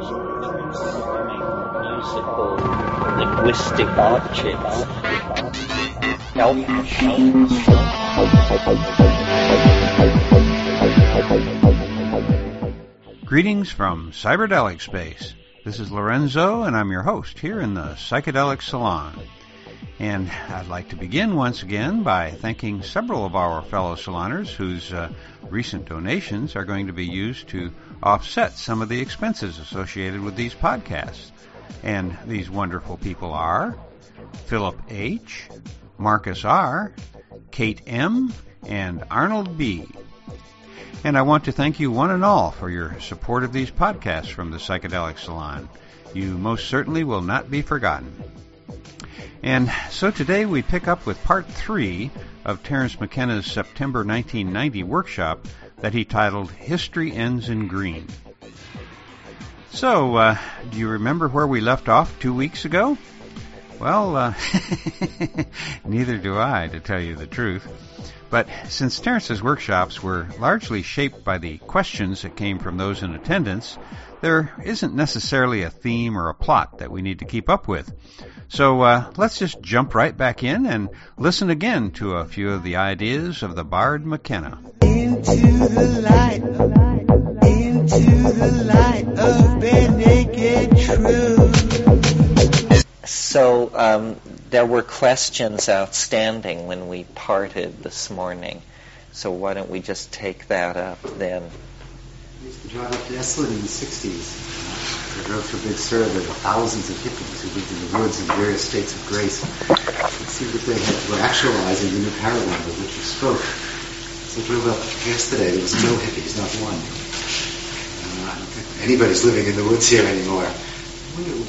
musical linguistic objects. Greetings from Cyberdelic Space. This is Lorenzo, and I'm your host here in the Psychedelic Salon. And I'd like to begin once again by thanking several of our fellow saloners whose uh, recent donations are going to be used to offset some of the expenses associated with these podcasts. And these wonderful people are Philip H., Marcus R., Kate M., and Arnold B. And I want to thank you one and all for your support of these podcasts from the Psychedelic Salon. You most certainly will not be forgotten. And so today we pick up with part three of Terence McKenna's September 1990 workshop that he titled History Ends in Green. So, uh, do you remember where we left off two weeks ago? Well, uh, neither do I, to tell you the truth. But since Terence's workshops were largely shaped by the questions that came from those in attendance, there isn't necessarily a theme or a plot that we need to keep up with. So uh, let's just jump right back in and listen again to a few of the ideas of the Bard McKenna. Into the light, into the light of bare naked truth. So um, there were questions outstanding when we parted this morning. So why don't we just take that up then? I used to drive up to Esalen in the 60s. I drove through Big Sur. There were thousands of hippies who lived in the woods in various states of grace. It seemed that they had, were actualizing the new paradigm of which you spoke. So I drove up yesterday. There was no hippies, not one. Uh, I don't think anybody's living in the woods here anymore.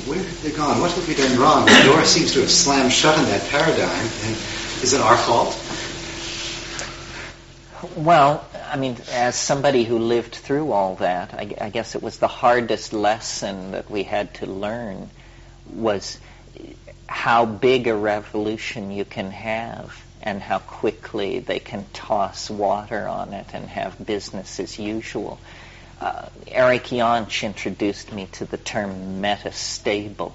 Where have they gone? What have we done wrong? The door seems to have slammed shut on that paradigm. And is it our fault? Well, I mean, as somebody who lived through all that, I, I, guess it was the hardest lesson that we had to learn was how big a revolution you can have and how quickly they can toss water on it and have business as usual. Uh, Erich Jantsch introduced me to the term metastable.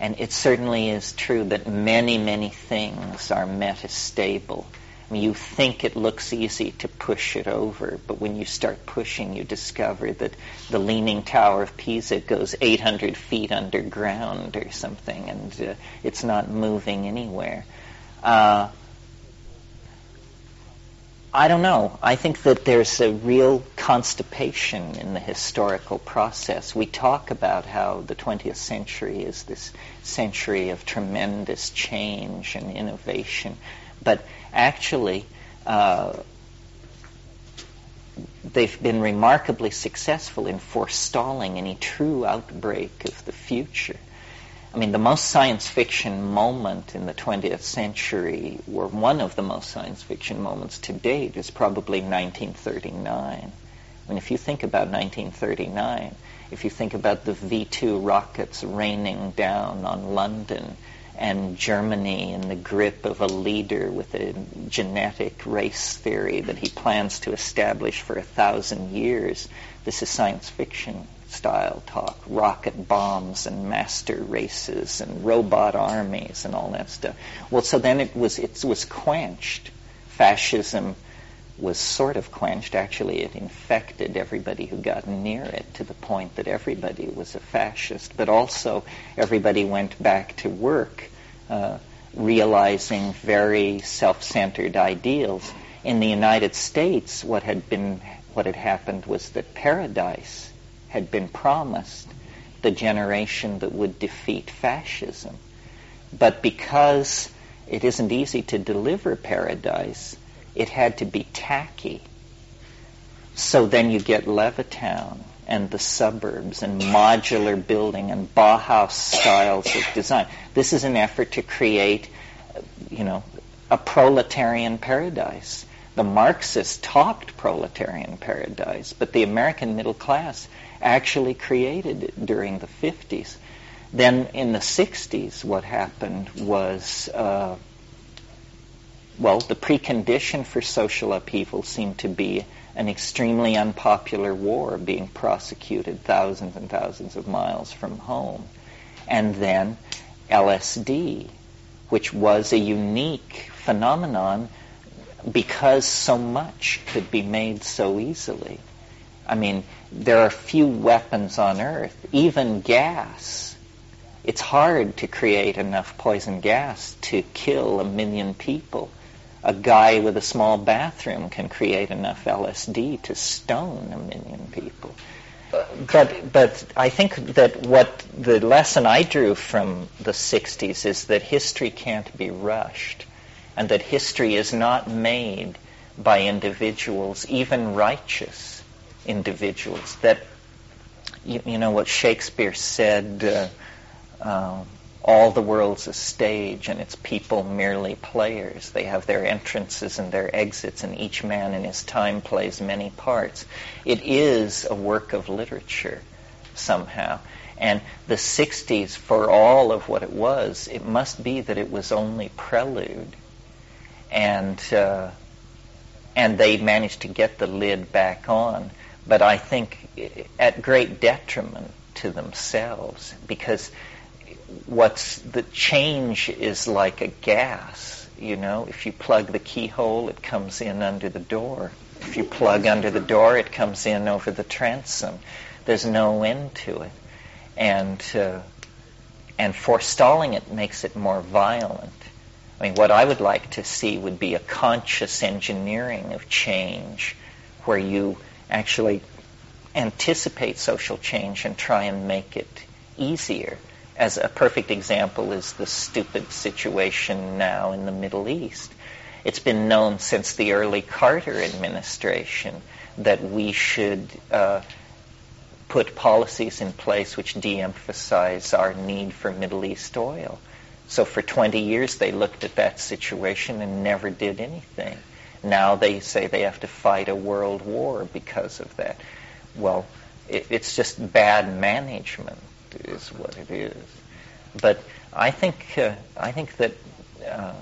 And it certainly is true that many, many things are metastable. I mean, you think it looks easy to push it over, but when you start pushing, you discover that the Leaning Tower of Pisa goes 800 feet underground or something, and uh, it's not moving anywhere. Uh, I don't know. I think that there's a real constipation in the historical process. We talk about how the 20th century is this century of tremendous change and innovation, but actually, uh, they've been remarkably successful in forestalling any true outbreak of the future. I mean, the most science fiction moment in the 20th century, or one of the most science fiction moments to date, is probably 1939. I mean, if you think about 1939, if you think about the V-2 rockets raining down on London and Germany in the grip of a leader with a genetic race theory that he plans to establish for a thousand years, this is science fiction style talk, rocket bombs and master races and robot armies and all that stuff. Well, so then it was it was quenched. Fascism was sort of quenched. Actually, it infected everybody who got near it to the point that everybody was a fascist. But also, everybody went back to work, uh, realizing very self-centered ideals. In the United States, what had been what had happened was that paradise had been promised the generation that would defeat fascism. But because it isn't easy to deliver paradise, it had to be tacky. So then you get Levittown and the suburbs and modular building and Bauhaus styles of design. This is an effort to create, you know, a proletarian paradise. The Marxists talked proletarian paradise, but the American middle class actually created it during the 50s. Then in the 60s, what happened was, uh, well, the precondition for social upheaval seemed to be an extremely unpopular war being prosecuted thousands and thousands of miles from home. And then LSD, which was a unique phenomenon because so much could be made so easily. I mean, there are few weapons on earth, even gas. It's hard to create enough poison gas to kill a million people. A guy with a small bathroom can create enough LSD to stone a million people. But, but I think that what the lesson I drew from the 60s is that history can't be rushed and that history is not made by individuals, even righteous individuals. That, you, you know, what Shakespeare said, uh, uh, all the world's a stage and its people merely players. They have their entrances and their exits, and each man in his time plays many parts. It is a work of literature somehow. And the 60s, for all of what it was, it must be that it was only prelude and uh, and they managed to get the lid back on, but I think at great detriment to themselves because what's the change is like a gas. You know, if you plug the keyhole, it comes in under the door. If you plug under the door, it comes in over the transom. There's no end to it, and uh, and forestalling it makes it more violent. I mean, what I would like to see would be a conscious engineering of change where you actually anticipate social change and try and make it easier. As a perfect example is the stupid situation now in the Middle East. It's been known since the early Carter administration that we should uh, put policies in place which de-emphasize our need for Middle East oil. So for 20 years they looked at that situation and never did anything. Now they say they have to fight a world war because of that. Well, it, it's just bad management is what it is. But I think uh, I think that uh,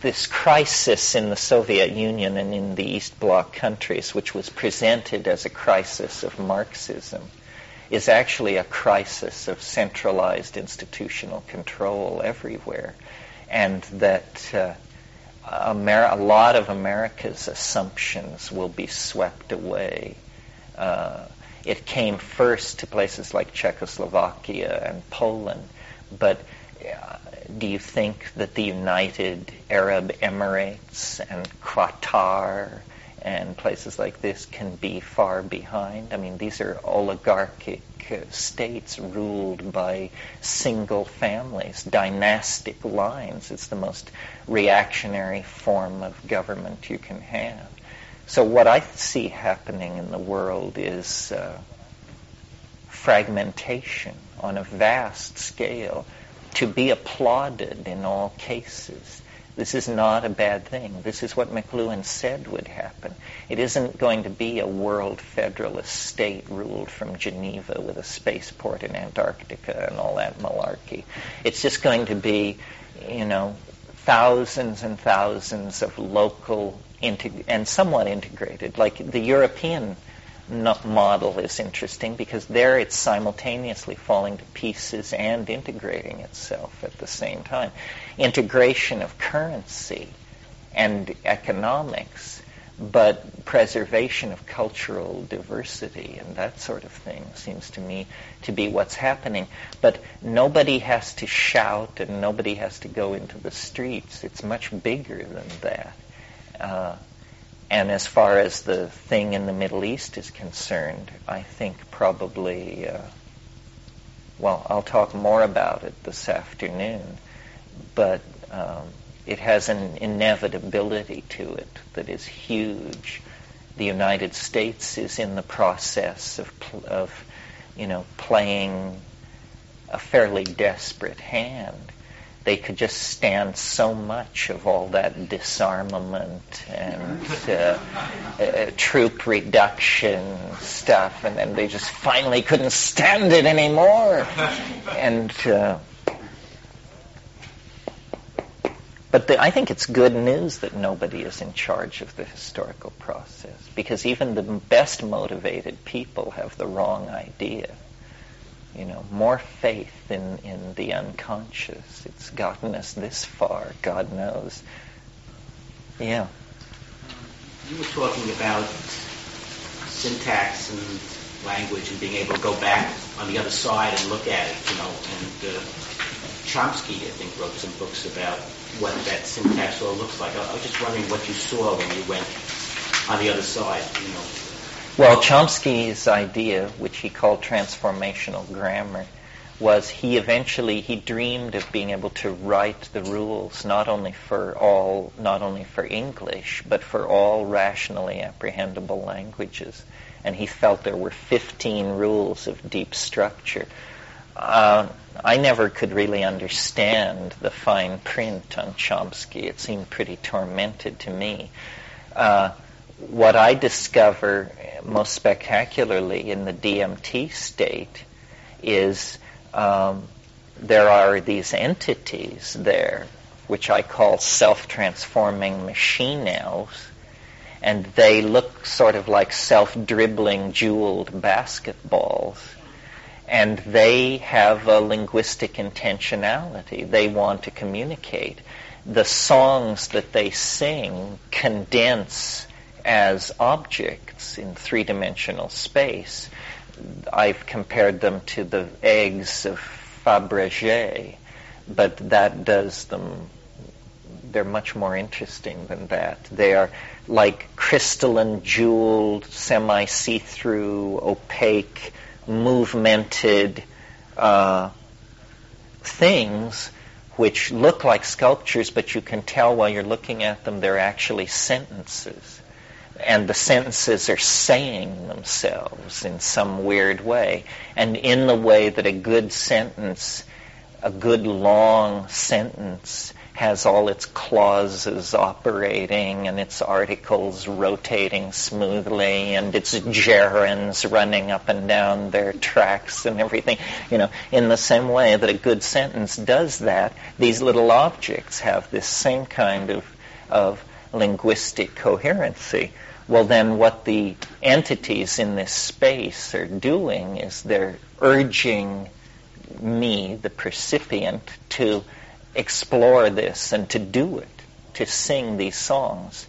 this crisis in the Soviet Union and in the East Bloc countries, which was presented as a crisis of Marxism, is actually a crisis of centralized institutional control everywhere, and that uh, a lot of America's assumptions will be swept away. Uh, it came first to places like Czechoslovakia and Poland, but uh, do you think that the United Arab Emirates and Qatar and places like this can be far behind. I mean, these are oligarchic uh, states ruled by single families, dynastic lines. It's the most reactionary form of government you can have. So what I see happening in the world is uh, fragmentation on a vast scale to be applauded in all cases. This is not a bad thing. This is what McLuhan said would happen. It isn't going to be a world federalist state ruled from Geneva with a spaceport in Antarctica and all that malarkey. It's just going to be, you know, thousands and thousands of local integ- and somewhat integrated, like the European model is interesting because there it's simultaneously falling to pieces and integrating itself at the same time. Integration of currency and economics, but preservation of cultural diversity and that sort of thing seems to me to be what's happening. But nobody has to shout and nobody has to go into the streets. It's much bigger than that. Uh, and as far as the thing in the Middle East is concerned, I think probably, uh, well, I'll talk more about it this afternoon, but um, it has an inevitability to it that is huge. The United States is in the process of, of you know, playing a fairly desperate hand they could just stand so much of all that disarmament and uh, uh, troop reduction stuff, and then they just finally couldn't stand it anymore. And uh, but the, I think it's good news that nobody is in charge of the historical process because even the best motivated people have the wrong idea. You know, more faith in, in the unconscious. It's gotten us this far, God knows. Yeah. You were talking about syntax and language and being able to go back on the other side and look at it, you know, and uh, Chomsky, I think, wrote some books about what that syntax all looks like. I was just wondering what you saw when you went on the other side, you know. Well, Chomsky's idea, which he called transformational grammar, was he eventually he dreamed of being able to write the rules not only for all not only for English but for all rationally apprehendable languages and he felt there were 15 rules of deep structure uh, I never could really understand the fine print on Chomsky. It seemed pretty tormented to me. Uh, what I discover most spectacularly in the DMT state is um, there are these entities there, which I call self-transforming machine elves, and they look sort of like self-dribbling jeweled basketballs and they have a linguistic intentionality. They want to communicate. The songs that they sing condense as objects in three-dimensional space. I've compared them to the eggs of Fabergé, but that does them they're much more interesting than that. They are like crystalline, jeweled, semi see-through, opaque movemented uh, things which look like sculptures, but you can tell while you're looking at them they're actually sentences. And the sentences are saying themselves in some weird way. And in the way that a good sentence, a good long sentence, has all its clauses operating and its articles rotating smoothly and its gerunds running up and down their tracks and everything. You know, in the same way that a good sentence does that, these little objects have this same kind of, of linguistic coherency. Well, then what the entities in this space are doing is they're urging me, the percipient, to explore this and to do it, to sing these songs,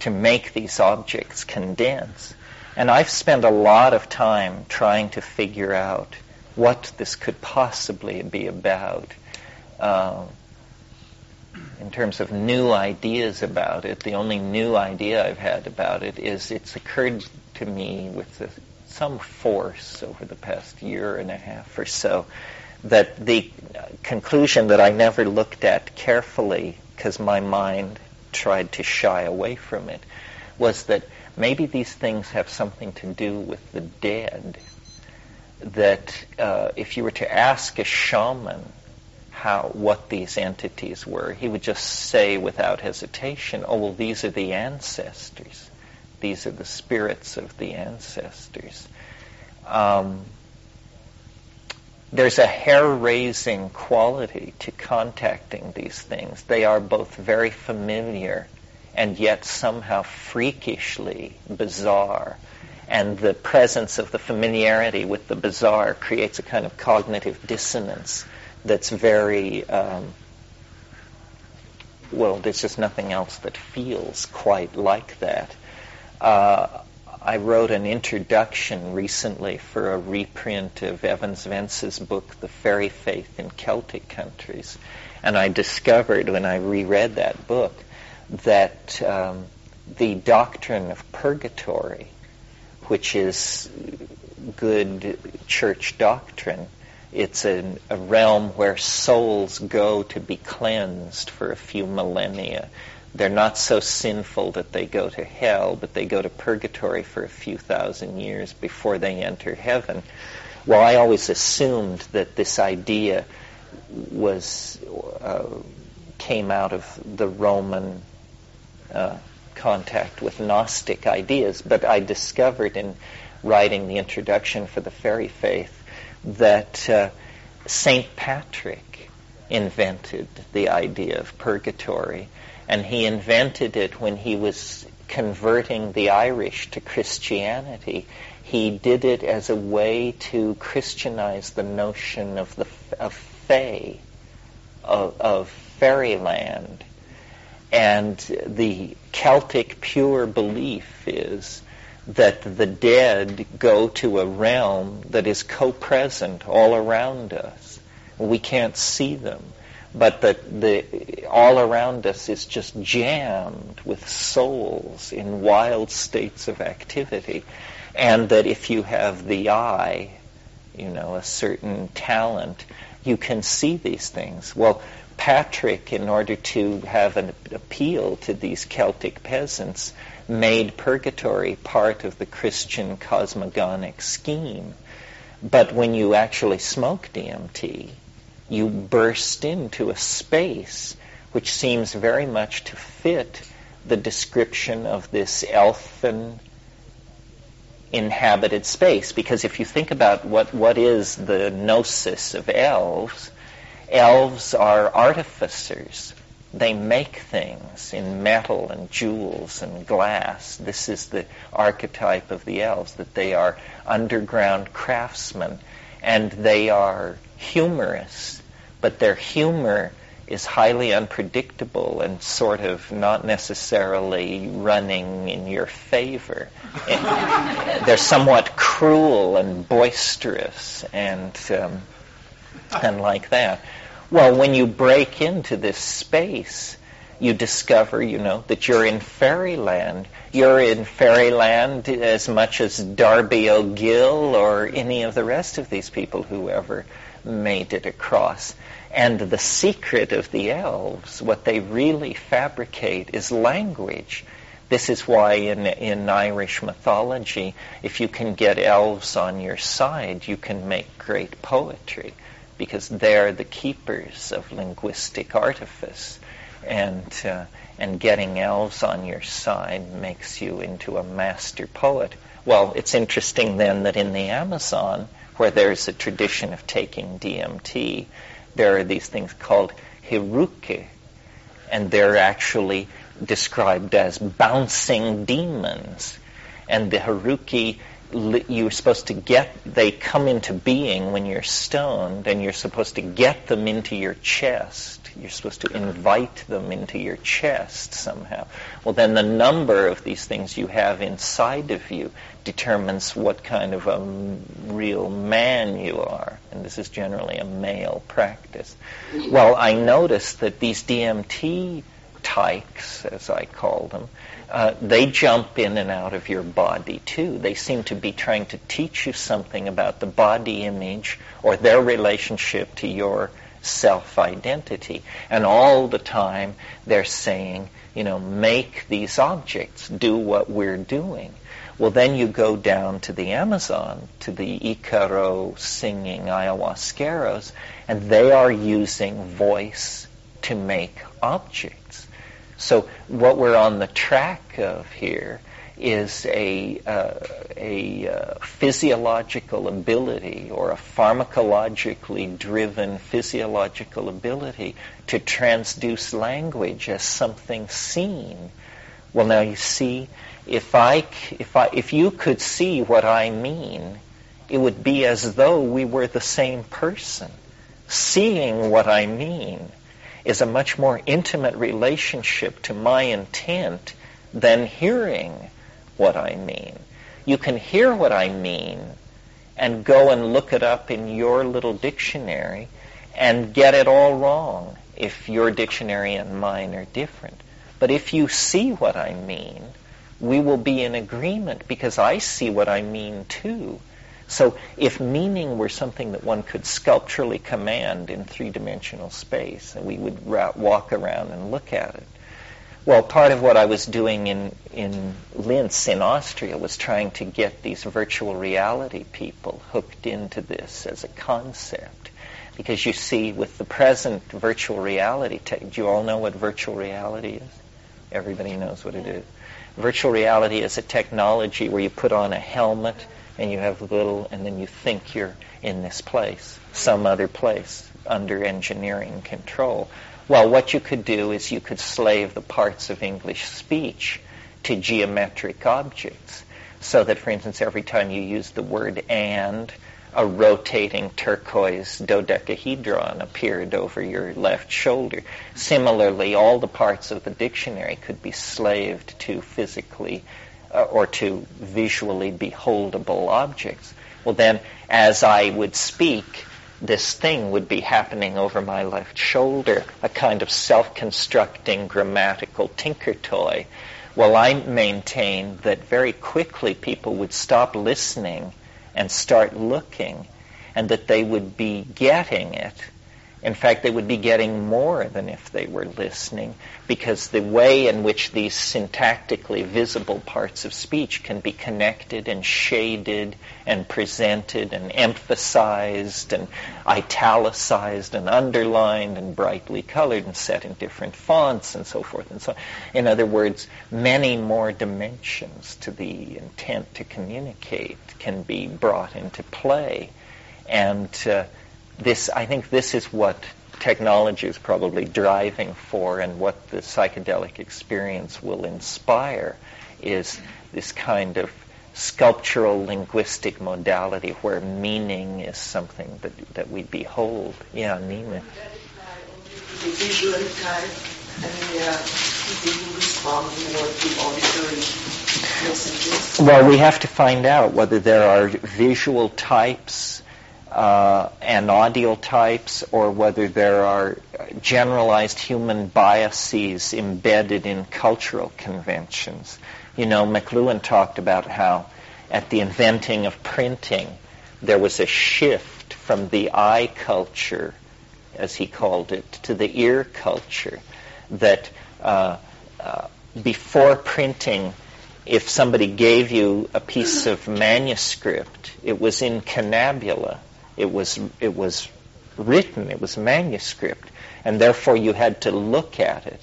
to make these objects condense. And I've spent a lot of time trying to figure out what this could possibly be about. Uh, in terms of new ideas about it, the only new idea I've had about it is it's occurred to me with some force over the past year and a half or so that the conclusion that I never looked at carefully because my mind tried to shy away from it was that maybe these things have something to do with the dead. That uh, if you were to ask a shaman how what these entities were, he would just say without hesitation, "Oh well, these are the ancestors. These are the spirits of the ancestors." Um, there's a hair-raising quality to contacting these things. They are both very familiar and yet somehow freakishly bizarre. And the presence of the familiarity with the bizarre creates a kind of cognitive dissonance that's very, um, well, there's just nothing else that feels quite like that. Uh, I wrote an introduction recently for a reprint of Evans Wentz's book, The Fairy Faith in Celtic Countries. And I discovered when I reread that book that um, the doctrine of purgatory, which is good church doctrine, it's a realm where souls go to be cleansed for a few millennia they're not so sinful that they go to hell, but they go to purgatory for a few thousand years before they enter heaven. Well, I always assumed that this idea was uh, came out of the Roman uh, contact with Gnostic ideas, but I discovered in writing the introduction for the fairy faith that uh, Saint Patrick invented the idea of purgatory. And he invented it when he was converting the Irish to Christianity. He did it as a way to Christianize the notion of the of fae, of, of fairyland. And the Celtic pure belief is that the dead go to a realm that is co-present all around us. We can't see them, but that the all around us is just jammed with souls in wild states of activity, and that if you have the eye, you know, a certain talent, you can see these things. Well, Patrick, in order to have an appeal to these Celtic peasants, made purgatory part of the Christian cosmogonic scheme. But when you actually smoke DMT, you burst into a space which seems very much to fit the description of this elfin inhabited space. Because if you think about what, what is the gnosis of elves, elves are artificers. They make things in metal and jewels and glass. This is the archetype of the elves, that they are underground craftsmen and they are humorous, but their humor is highly unpredictable and sort of not necessarily running in your favor. they're somewhat cruel and boisterous and um, and like that. Well, when you break into this space, you discover, you know, that you're in fairyland. You're in fairyland as much as Darby O'Gill or any of the rest of these people who ever made it across. And the secret of the elves, what they really fabricate is language. This is why in, in Irish mythology, if you can get elves on your side, you can make great poetry because they're the keepers of linguistic artifice. And, uh, and getting elves on your side makes you into a master poet. Well, it's interesting then that in the Amazon, where there's a tradition of taking DMT, there are these things called hekura, and they're actually described as bouncing demons. And the hekura, you're supposed to get, they come into being when you're stoned, and you're supposed to get them into your chest. You're supposed to invite them into your chest somehow. Well, then the number of these things you have inside of you determines what kind of a real man you are. And this is generally a male practice. Well, I noticed that these DMT tykes, as I call them, uh, they jump in and out of your body too. They seem to be trying to teach you something about the body image or their relationship to your self-identity. And all the time they're saying, you know, make these objects do what we're doing. Well, then you go down to the Amazon, to the Icaro singing ayahuasqueros, and they are using voice to make objects. So what we're on the track of here is a, uh, a uh, physiological ability or a pharmacologically driven physiological ability to transduce language as something seen. Well, now you see, if I, if I, if you could see what I mean, it would be as though we were the same person. Seeing what I mean is a much more intimate relationship to my intent than hearing what I mean. You can hear what I mean and go and look it up in your little dictionary and get it all wrong if your dictionary and mine are different. But if you see what I mean, we will be in agreement because I see what I mean too. So if meaning were something that one could sculpturally command in three-dimensional space, and we would ra- walk around and look at it. Well, part of what I was doing in, in Linz in Austria was trying to get these virtual reality people hooked into this as a concept. Because you see, with the present virtual reality, te- do you all know what virtual reality is? Everybody knows what it is. Virtual reality is a technology where you put on a helmet and you have little, and then you think you're in this place, some other place, under engineering control. Well, what you could do is you could slave the parts of English speech to geometric objects. So that, for instance, every time you use the word and, a rotating turquoise dodecahedron appeared over your left shoulder. Similarly, all the parts of the dictionary could be slaved to physically uh, or to visually beholdable objects. Well, then, as I would speak, this thing would be happening over my left shoulder, a kind of self-constructing grammatical tinker toy. Well, I maintain that very quickly people would stop listening and start looking, and that they would be getting it. In fact, they would be getting more than if they were listening, because the way in which these syntactically visible parts of speech can be connected and shaded and presented and emphasized and italicized and underlined and brightly colored and set in different fonts and so forth and so on. In other words, many more dimensions to the intent to communicate can be brought into play. And uh, this, I think this is what technology is probably driving for and what the psychedelic experience will inspire is this kind of sculptural linguistic modality where meaning is something that, that we behold. Yeah, Nina. The visual type and uh, respond to auditory messages? Well, we have to find out whether there are visual types uh, and audio types or whether there are generalized human biases embedded in cultural conventions. You know, McLuhan talked about how at the inventing of printing, there was a shift from the eye culture, as he called it, to the ear culture. That uh, uh, before printing, if somebody gave you a piece of manuscript, it was incunabula. It was it was written. It was manuscript, and therefore you had to look at it.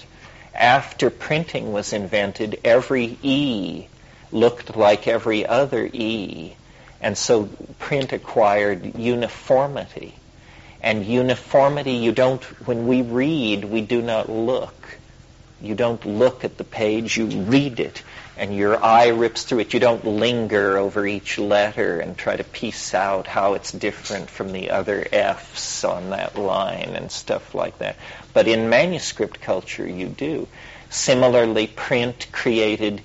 After printing was invented, every E looked like every other E, and so print acquired uniformity. And uniformity, you don't. When we read, we do not look. You don't look at the page. You read it and your eye rips through it. You don't linger over each letter and try to piece out how it's different from the other F's on that line and stuff like that. But in manuscript culture, you do. Similarly, print created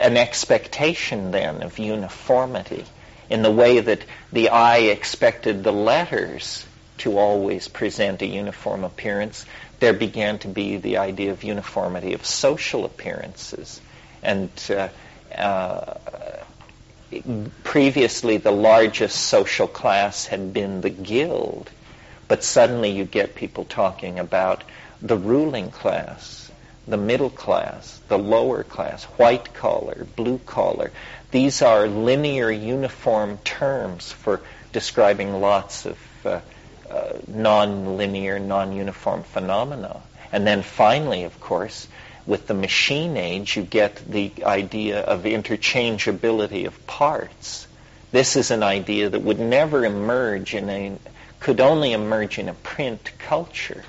an expectation then of uniformity in the way that the eye expected the letters to always present a uniform appearance, there began to be the idea of uniformity of social appearances and uh, uh, previously the largest social class had been the guild, but suddenly you get people talking about the ruling class, the middle class, the lower class, white collar, blue collar. These are linear, uniform terms for describing lots of uh, uh, non-linear, non-uniform phenomena. And then finally, of course, with the machine age, you get the idea of interchangeability of parts. This is an idea that would never emerge in a, could only emerge in a print culture.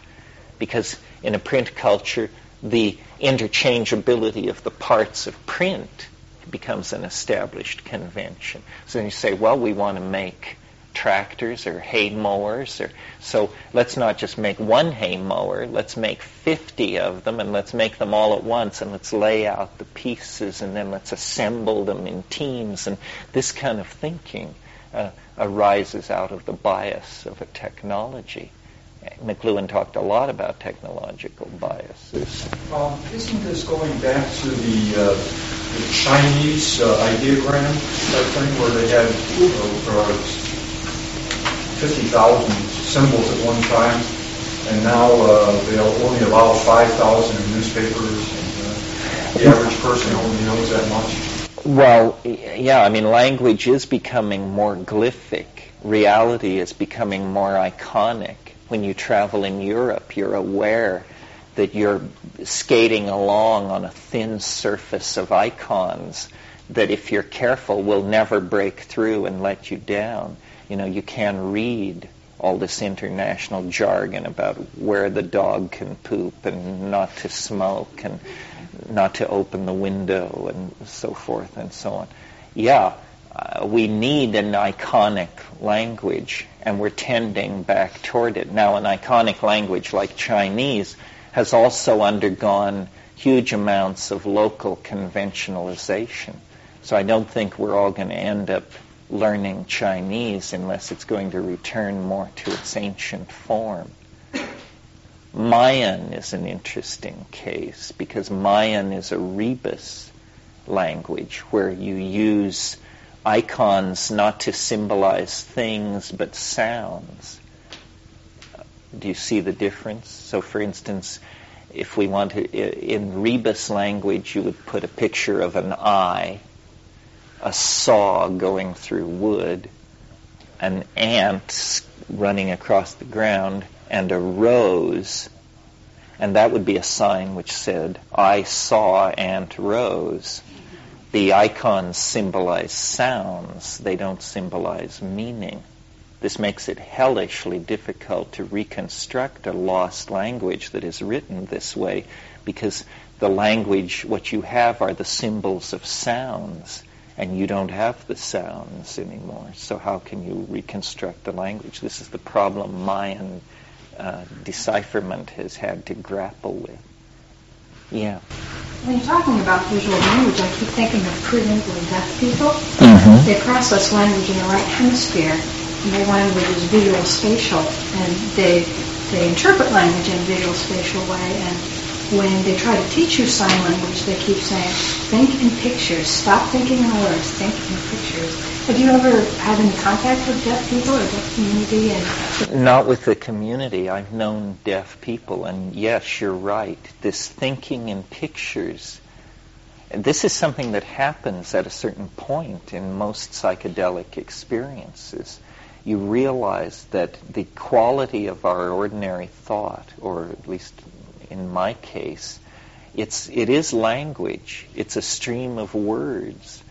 Because in a print culture, the interchangeability of the parts of print becomes an established convention. So then you say, well, we want to make tractors or hay mowers. Or, so let's not just make one hay mower, let's make 50 of them and let's make them all at once and let's lay out the pieces and then let's assemble them in teams. And this kind of thinking uh, arises out of the bias of a technology. McLuhan talked a lot about technological biases. Um, isn't this going back to the, uh, the Chinese uh, ideogram type thing where they had uh, 50,000 symbols at one time, and now uh, they'll only allow 5,000 in newspapers, and uh, the average person only knows that much. Well, yeah, I mean, language is becoming more glyphic. Reality is becoming more iconic. When you travel in Europe, you're aware that you're skating along on a thin surface of icons that if you're careful will never break through and let you down you know, you can read all this international jargon about where the dog can poop and not to smoke and not to open the window and so forth and so on. Yeah, uh, we need an iconic language, and we're tending back toward it. Now, an iconic language like Chinese has also undergone huge amounts of local conventionalization. So I don't think we're all going to end up learning Chinese unless it's going to return more to its ancient form. Mayan is an interesting case because Mayan is a rebus language where you use icons not to symbolize things but sounds. Do you see the difference? So, for instance, if we want to, in rebus language, you would put a picture of an eye, a saw going through wood, an ant running across the ground, and a rose. And that would be a sign which said, I saw ant rose. The icons symbolize sounds, they don't symbolize meaning. This makes it hellishly difficult to reconstruct a lost language that is written this way because the language, what you have are the symbols of sounds, and you don't have the sounds anymore. So how can you reconstruct the language? This is the problem Mayan uh, decipherment has had to grapple with. Yeah. When you're talking about visual language, I keep thinking of prelingual deaf people. Mm-hmm. They process language in the right hemisphere, and their language is visual spatial, and they they interpret language in a visual spatial way. And when they try to teach you sign language, they keep saying, "Think in pictures. Stop thinking in words. Think in pictures." Have you ever had any contact with deaf people or deaf community? And Not with the community. I've known deaf people, and yes, you're right. This thinking in pictures, this is something that happens at a certain point in most psychedelic experiences. You realize that the quality of our ordinary thought, or at least in my case, it's it is language. It's a stream of words,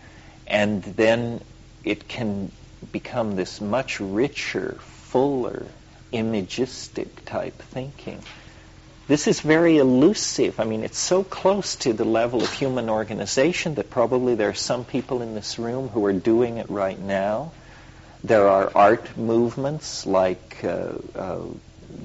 and then it can become this much richer, fuller, imagistic type thinking. This is very elusive. I mean, it's so close to the level of human organization that probably there are some people in this room who are doing it right now. There are art movements like uh, uh,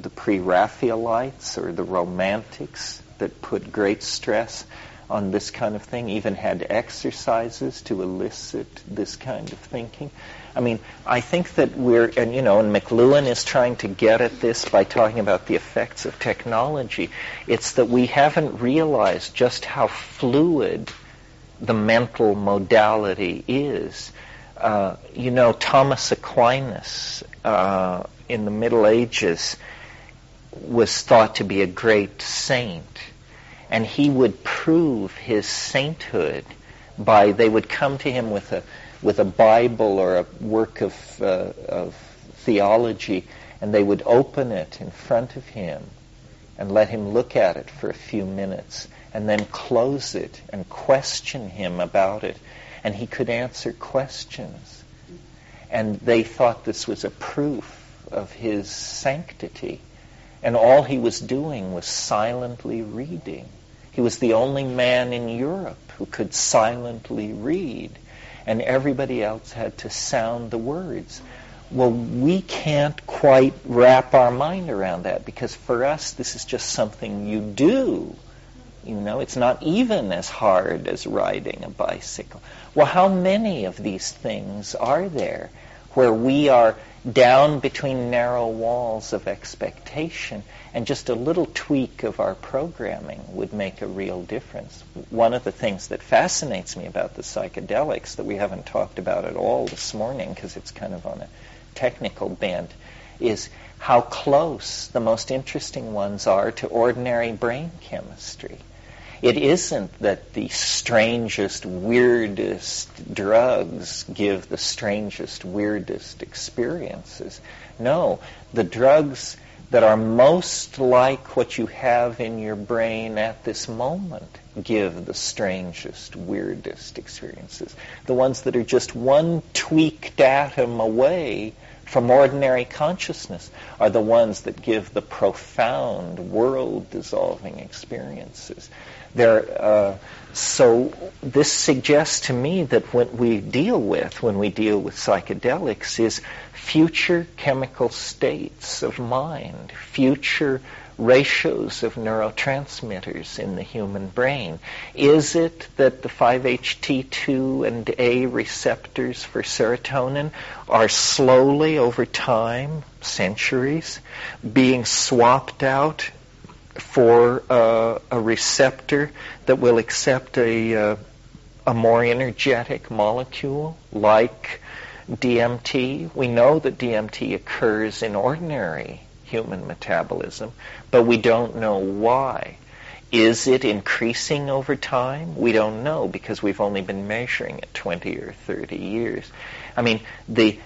the pre-Raphaelites or the Romantics that put great stress on this kind of thing, even had exercises to elicit this kind of thinking. I mean, I think that we're, and you know, and McLuhan is trying to get at this by talking about the effects of technology. It's that we haven't realized just how fluid the mental modality is. Uh, you know, Thomas Aquinas uh, in the Middle Ages was thought to be a great saint and he would prove his sainthood by they would come to him with a with a Bible or a work of uh, of theology, and they would open it in front of him and let him look at it for a few minutes, and then close it and question him about it, and he could answer questions, and they thought this was a proof of his sanctity. And all he was doing was silently reading. He was the only man in Europe who could silently read, and everybody else had to sound the words. Well, we can't quite wrap our mind around that because for us, this is just something you do. You know, it's not even as hard as riding a bicycle. Well, how many of these things are there where we are down between narrow walls of expectation and just a little tweak of our programming would make a real difference. One of the things that fascinates me about the psychedelics that we haven't talked about at all this morning because it's kind of on a technical bent is how close the most interesting ones are to ordinary brain chemistry. It isn't that the strangest, weirdest drugs give the strangest, weirdest experiences. No, the drugs that are most like what you have in your brain at this moment give the strangest, weirdest experiences. The ones that are just one tweaked atom away from ordinary consciousness are the ones that give the profound world-dissolving experiences. There, uh, so this suggests to me that what we deal with when we deal with psychedelics is future chemical states of mind, future ratios of neurotransmitters in the human brain? Is it that the 5-HT2 and A receptors for serotonin are slowly over time, centuries, being swapped out for uh, a receptor that will accept a, uh, a more energetic molecule like DMT? We know that DMT occurs in ordinary human metabolism, but we don't know why. Is it increasing over time? We don't know because we've only been measuring it 20 or 30 years. I mean, the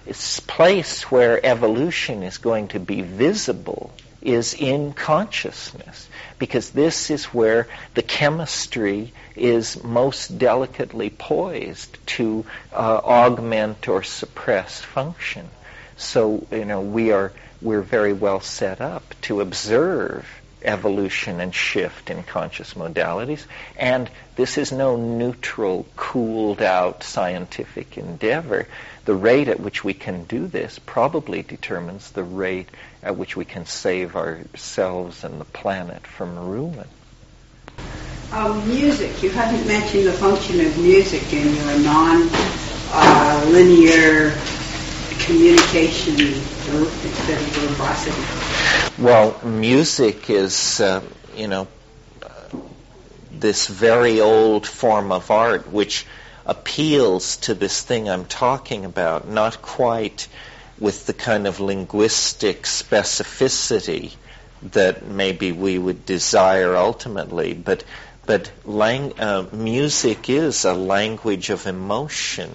place where evolution is going to be visible is in consciousness because this is where the chemistry is most delicately poised to uh, augment or suppress function. So, you know, we are we're very well set up to observe evolution and shift in conscious modalities. And this is no neutral, cooled out scientific endeavor. The rate at which we can do this probably determines the rate at which we can save ourselves and the planet from ruin. Um, music. You haven't mentioned the function of music in your non-linear uh, communication instead of verbosity? Well, music is, uh, you know, this very old form of art which appeals to this thing I'm talking about, not quite with the kind of linguistic specificity that maybe we would desire ultimately, but but lang- uh, music is a language of emotion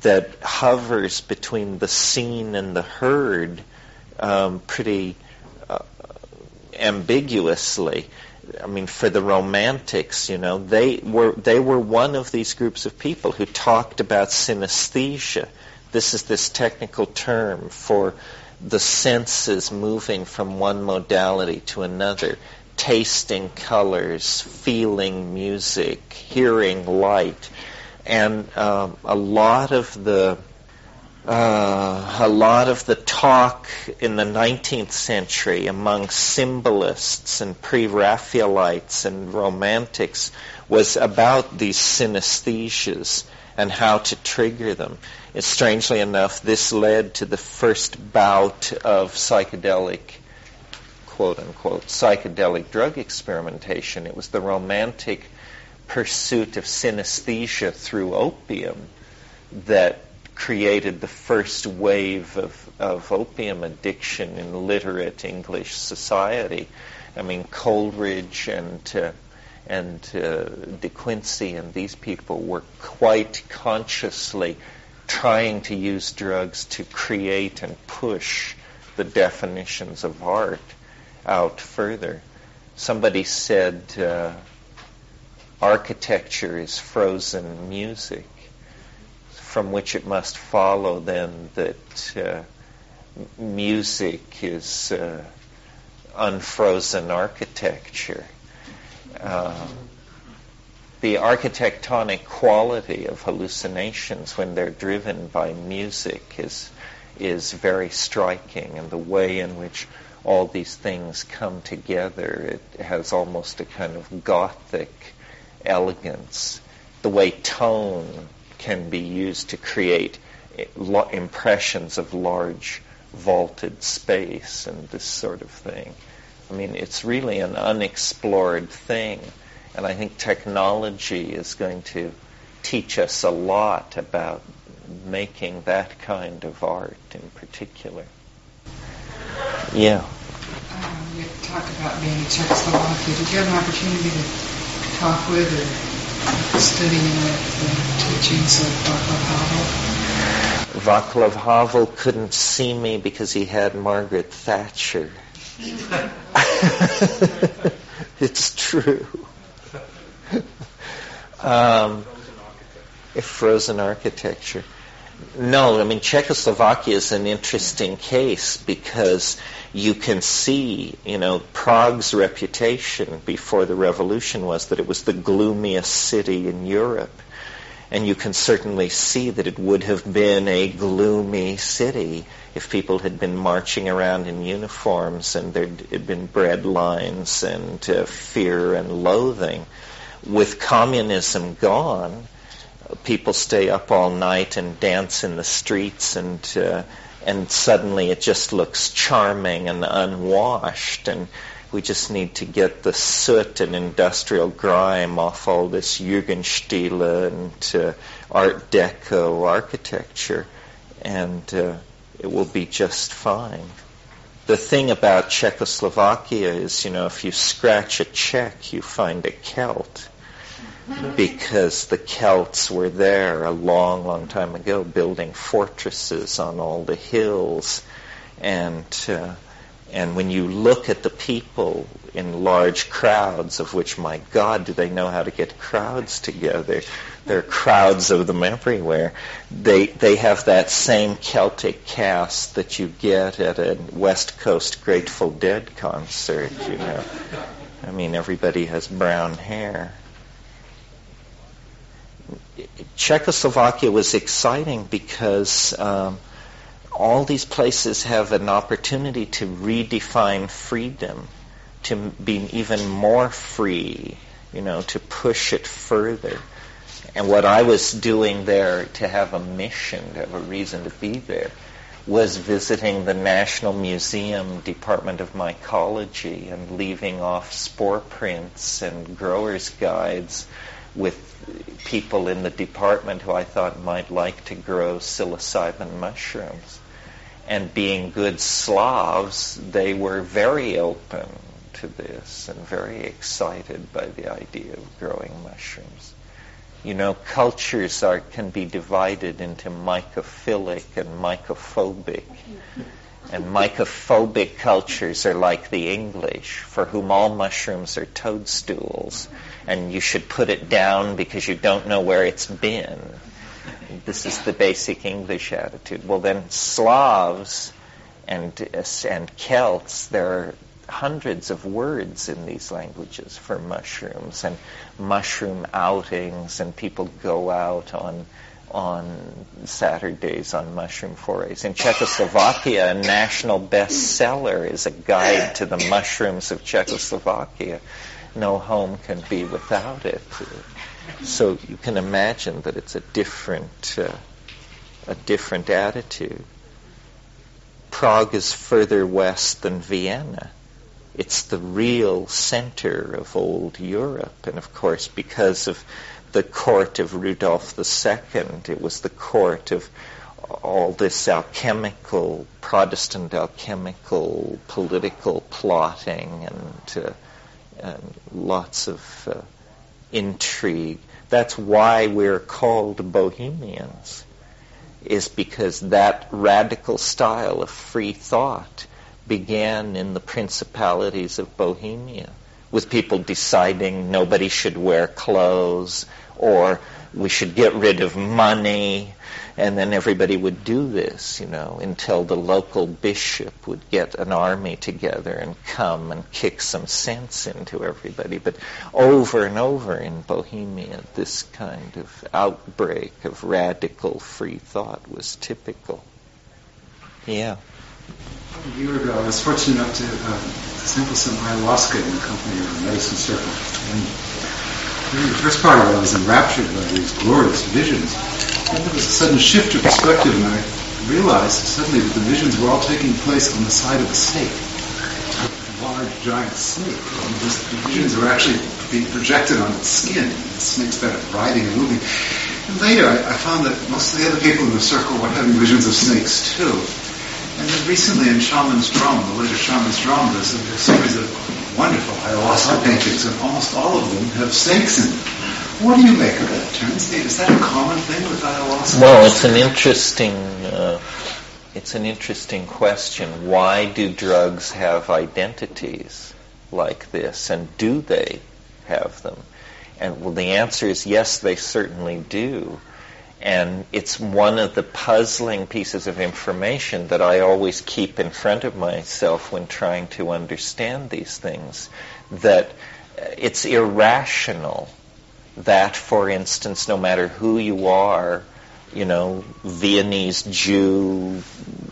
that hovers between the seen and the heard um, pretty uh, ambiguously. I mean, for the Romantics, you know, they were they were one of these groups of people who talked about synesthesia. This is this technical term for the senses moving from one modality to another, tasting colors, feeling music, hearing light and uh, a lot of the uh, a lot of the talk in the 19th century among symbolists and pre-Raphaelites and romantics was about these synesthesias and how to trigger them. And strangely enough, this led to the first bout of psychedelic, quote unquote, psychedelic drug experimentation. It was the romantic pursuit of synesthesia through opium that created the first wave of, of opium addiction in literate English society. I mean, Coleridge and uh, and uh, De Quincey and these people were quite consciously trying to use drugs to create and push the definitions of art out further. Somebody said. Uh, architecture is frozen music, from which it must follow then that uh, music is uh, unfrozen architecture. Uh, the architectonic quality of hallucinations when they're driven by music is is very striking, and the way in which all these things come together, it has almost a kind of gothic elegance, the way tone can be used to create impressions of large vaulted space and this sort of thing. I mean, it's really an unexplored thing, and I think technology is going to teach us a lot about making that kind of art in particular. Yeah. Um, you talked about being in Czechoslovakia. Did you have an opportunity to talk with or studying the teachings of Václav Havel? Václav Havel couldn't see me because he had Margaret Thatcher. it's true. Um, frozen architecture. No, I mean Czechoslovakia is an interesting case because you can see, you know, Prague's reputation before the revolution was that it was the gloomiest city in Europe. And you can certainly see that it would have been a gloomy city if people had been marching around in uniforms and there had been bread lines and uh, fear and loathing. With communism gone, people stay up all night and dance in the streets and uh, and suddenly it just looks charming and unwashed and we just need to get the soot and industrial grime off all this Jugendstil and uh, Art Deco architecture and uh, it will be just fine. The thing about Czechoslovakia is, you know, if you scratch a Czech, you find a Celt because the Celts were there a long, long time ago, building fortresses on all the hills, and uh, and when you look at the people in large crowds, of which, my God, do they know how to get crowds together? There are crowds of them everywhere. They they have that same Celtic cast that you get at a West Coast Grateful Dead concert. You know, I mean, everybody has brown hair. Czechoslovakia was exciting because um, all these places have an opportunity to redefine freedom, to be even more free, you know, to push it further. And what I was doing there to have a mission, to have a reason to be there, was visiting the National Museum Department of Mycology and leaving off spore prints and growers' guides with people in the department who I thought might like to grow psilocybin mushrooms. And being good Slavs, they were very open to this and very excited by the idea of growing mushrooms. You know, cultures are, can be divided into mycophilic and mycophobic. And mycophobic cultures are like the English, for whom all mushrooms are toadstools, and you should put it down because you don't know where it's been. This is the basic English attitude. Well, then Slavs and, and Celts, there are hundreds of words in these languages for mushrooms and mushroom outings, and people go out on on Saturdays on mushroom forays. In Czechoslovakia, a national bestseller is a guide to the mushrooms of Czechoslovakia. No home can be without it. So you can imagine that it's a different, uh, a different attitude. Prague is further west than Vienna. It's the real center of old Europe, and of course, because of the court of Rudolf II. It was the court of all this alchemical, Protestant alchemical political plotting and, uh, and lots of uh, intrigue. That's why we're called Bohemians, is because that radical style of free thought began in the principalities of Bohemia with people deciding nobody should wear clothes or we should get rid of money and then everybody would do this, you know, until the local bishop would get an army together and come and kick some sense into everybody. But over and over in Bohemia, this kind of outbreak of radical free thought was typical. Yeah. A year ago, I was fortunate enough to uh, sample some ayahuasca in the company of a medicine circle. And the first part of it, I was enraptured by these glorious visions. And there was a sudden shift of perspective, and I realized suddenly that the visions were all taking place on the side of a snake. A large, giant snake. And the visions were actually being projected on its skin. The snake started writhing and moving. And later, I, I found that most of the other people in the circle were having visions of snakes too. And then recently in Shaman's Drum, the later Shaman's Drum, there's a series of wonderful ayahuasca paintings, and almost all of them have snakes in them. What do you make of that, Terence? Is that a common thing with ayahuasca? Well, it's an interesting, uh, it's an interesting question. Why do drugs have identities like this, and do they have them? And well, the answer is yes, they certainly do. And it's one of the puzzling pieces of information that I always keep in front of myself when trying to understand these things. That it's irrational that, for instance, no matter who you are, you know, Viennese Jew,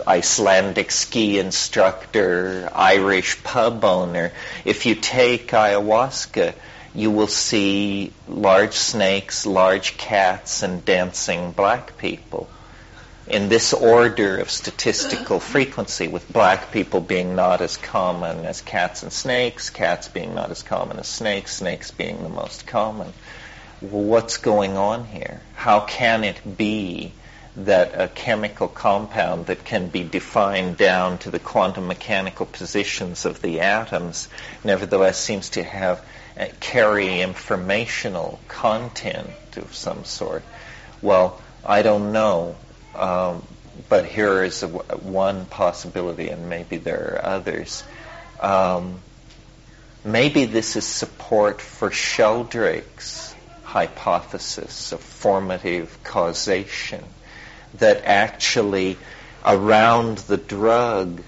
Icelandic ski instructor, Irish pub owner, if you take ayahuasca, you will see large snakes, large cats, and dancing black people in this order of statistical frequency, with black people being not as common as cats and snakes, cats being not as common as snakes, snakes being the most common. Well, what's going on here? How can it be that a chemical compound that can be defined down to the quantum mechanical positions of the atoms nevertheless seems to have carry informational content of some sort? Well, I don't know. Um, but here is one possibility, and maybe there are others. Um, maybe this is support for Sheldrake's hypothesis of formative causation, that actually around the drug,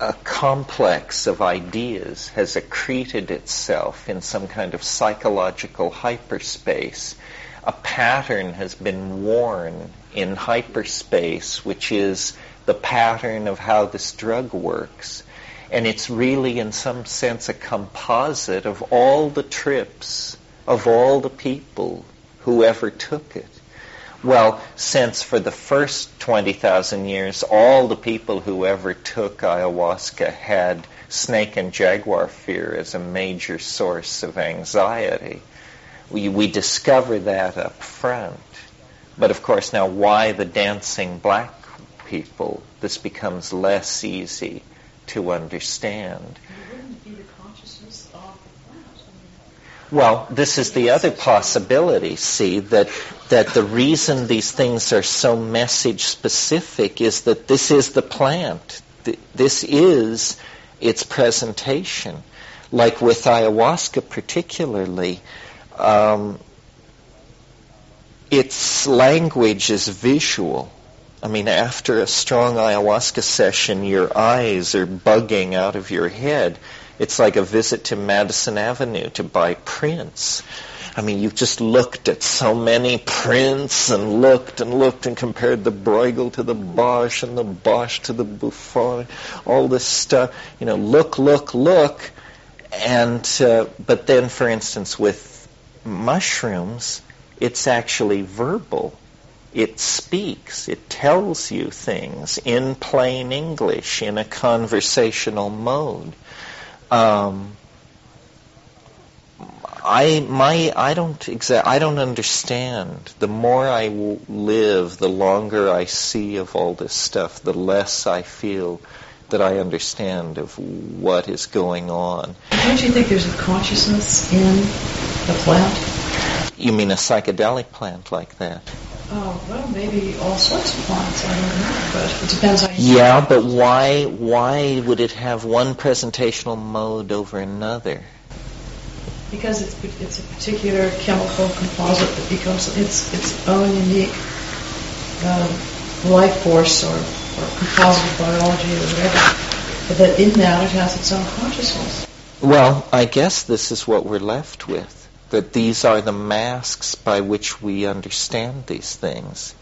a complex of ideas has accreted itself in some kind of psychological hyperspace. A pattern has been worn in hyperspace, which is the pattern of how this drug works. And it's really, in some sense, a composite of all the trips of all the people who ever took it. Well, since for the first 20,000 years, all the people who ever took ayahuasca had snake and jaguar fear as a major source of anxiety, we, we discover that up front. But of course, now why the dancing black people? This becomes less easy to understand. Well, this is the other possibility, see, that, that the reason these things are so message specific is that this is the plant. This is its presentation. Like with ayahuasca particularly, um, its language is visual. I mean, after a strong ayahuasca session, your eyes are bugging out of your head. It's like a visit to Madison Avenue to buy prints. I mean, you've just looked at so many prints and looked and looked and compared the Bruegel to the Bosch and the Bosch to the Buffon, all this stuff. You know, look, look, look. And, uh, but then, for instance, with mushrooms, it's actually verbal. It speaks. It tells you things in plain English, in a conversational mode. Um, I my I don't exa- I don't understand. The more I w- live, the longer I see of all this stuff, the less I feel that I understand of what is going on. Don't you think there's a consciousness in the plant? You mean a psychedelic plant like that? Oh, well, maybe all sorts of plants. I don't know, but it depends on. Yeah, but why? Why would it have one presentational mode over another? Because it's it's a particular chemical composite that becomes its its own unique uh, life force or, or composite biology or whatever. But that in that it has its own consciousness. Well, I guess this is what we're left with that these are the masks by which we understand these things.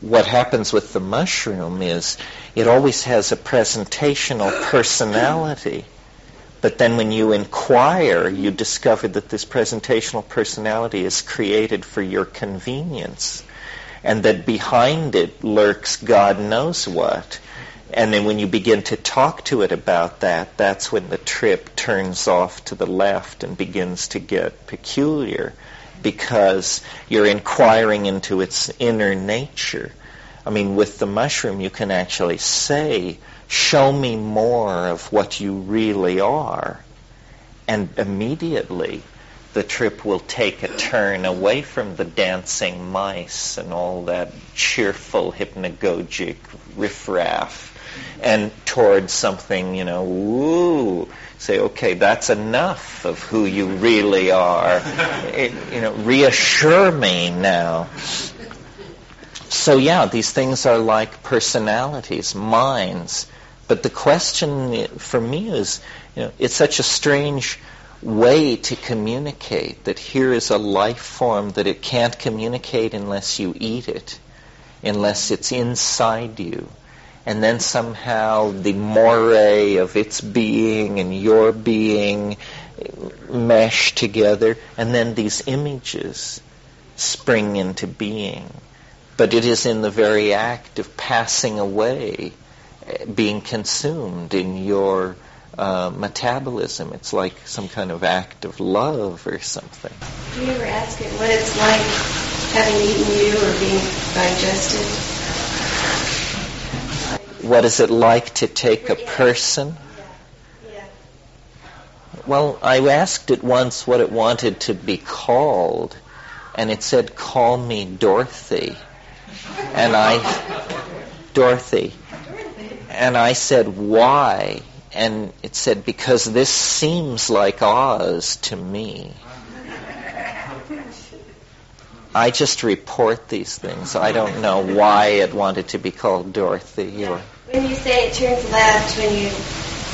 What happens with the mushroom is it always has a presentational personality. But then when you inquire, you discover that this presentational personality is created for your convenience. And that behind it lurks God knows what. And then when you begin to talk to it about that, that's when the trip turns off to the left and begins to get peculiar because you're inquiring into its inner nature. I mean, with the mushroom, you can actually say, show me more of what you really are. And immediately, the trip will take a turn away from the dancing mice and all that cheerful hypnagogic riffraff and towards something, you know, woo, say, okay, that's enough of who you really are. It, you know, reassure me now. so yeah, these things are like personalities, minds. But the question for me is, you know, it's such a strange way to communicate that here is a life form that it can't communicate unless you eat it, unless it's inside you. And then somehow the moray of its being and your being mesh together, and then these images spring into being. But it is in the very act of passing away, being consumed in your uh, metabolism. It's like some kind of act of love or something. Do you ever ask it what it's like having eaten you or being digested? What is it like to take a person? Well, I asked it once what it wanted to be called, and it said, "Call me Dorothy." And I, Dorothy, and I said, "Why?" And it said, "Because this seems like Oz to me." I just report these things. I don't know why it wanted to be called Dorothy or. When you say it turns left, when you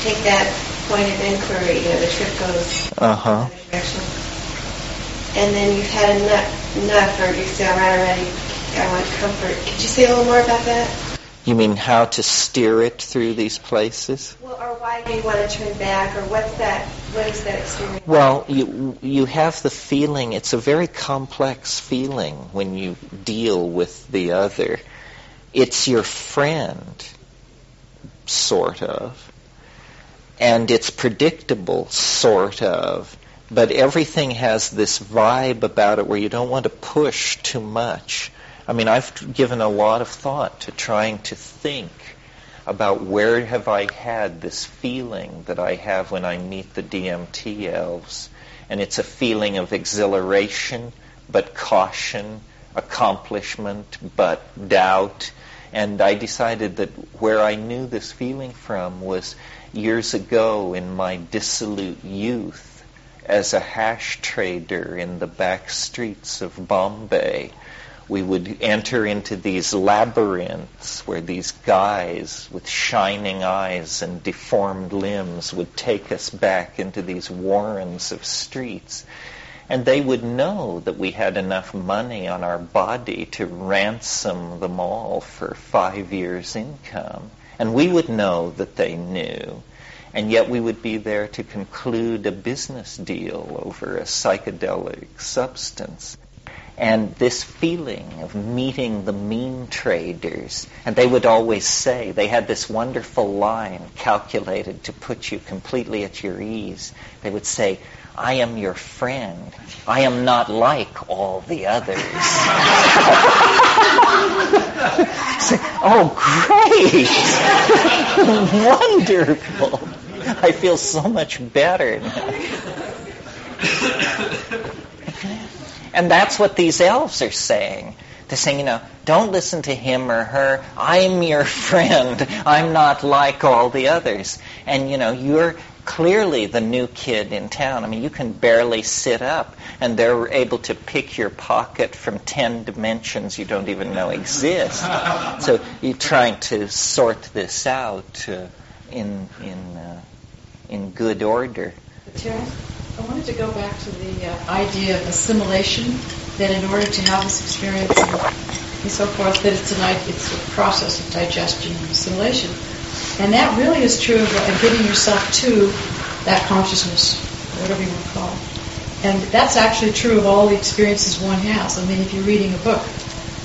take that point of inquiry, you know, the trip goes Uh huh. direction. And then you've had enough, enough or you say, all right, already, I want comfort. Could you say a little more about that? You mean how to steer it through these places? Well, or why do you want to turn back, or what's that, what is that experience? Well, you you have the feeling. It's a very complex feeling when you deal with the other. It's your friend, sort of, and it's predictable, sort of. But everything has this vibe about it where you don't want to push too much. I mean, I've given a lot of thought to trying to think about where have I had this feeling that I have when I meet the DMT elves. And it's a feeling of exhilaration, but caution, accomplishment, but doubt. And I decided that where I knew this feeling from was years ago in my dissolute youth as a hash trader in the back streets of Bombay we would enter into these labyrinths where these guys with shining eyes and deformed limbs would take us back into these warrens of streets. And they would know that we had enough money on our body to ransom them all for five years' income. And we would know that they knew. And yet we would be there to conclude a business deal over a psychedelic substance and this feeling of meeting the mean traders. And they would always say, they had this wonderful line calculated to put you completely at your ease. They would say, I am your friend. I am not like all the others. oh, great! Wonderful! I feel so much better now. And that's what these elves are saying. They're saying, you know, don't listen to him or her. I'm your friend. I'm not like all the others. And, you know, you're clearly the new kid in town. I mean, you can barely sit up, and they're able to pick your pocket from 10 dimensions you don't even know exist. So you're trying to sort this out uh, in, in, uh, in good order. I wanted to go back to the uh, idea of assimilation, that in order to have this experience and, so forth, that it's, an, it's a process of digestion and assimilation. And that really is true of getting yourself to that consciousness, whatever you want to call it. And that's actually true of all the experiences one has. I mean, if you're reading a book,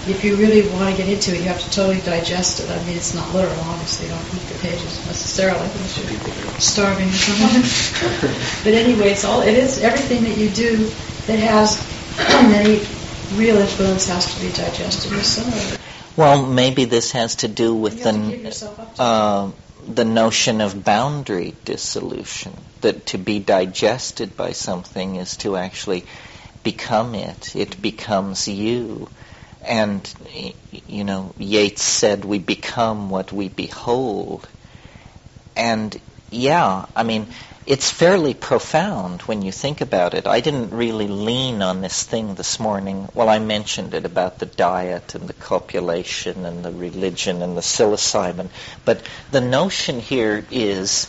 if you really want to get into it, you have to totally digest it. I mean, it's not literal, obviously. You don't eat the pages necessarily unless you're starving or something. but anyway, it's all it is. Everything that you do that has any real influence has to be digested or assimilated. Well, maybe this has to do with the uh, the notion of boundary dissolution. That to be digested by something is to actually become it. It becomes you. And, you know, Yeats said, we become what we behold. And yeah, I mean, it's fairly profound when you think about it. I didn't really lean on this thing this morning. Well, I mentioned it about the diet and the copulation and the religion and the psilocybin. But the notion here is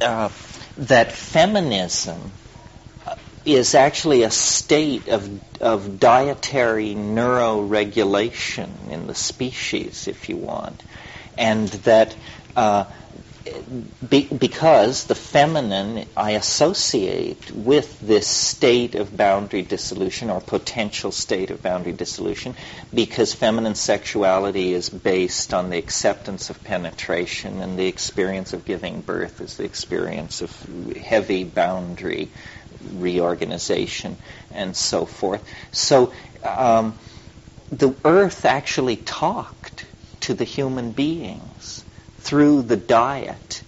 uh, that feminism is actually a state of, of dietary neuroregulation in the species, if you want. And that uh, be, because the feminine I associate with this state of boundary dissolution or potential state of boundary dissolution because feminine sexuality is based on the acceptance of penetration and the experience of giving birth is the experience of heavy boundary reorganization and so forth. So um, the earth actually talked to the human beings through the diet.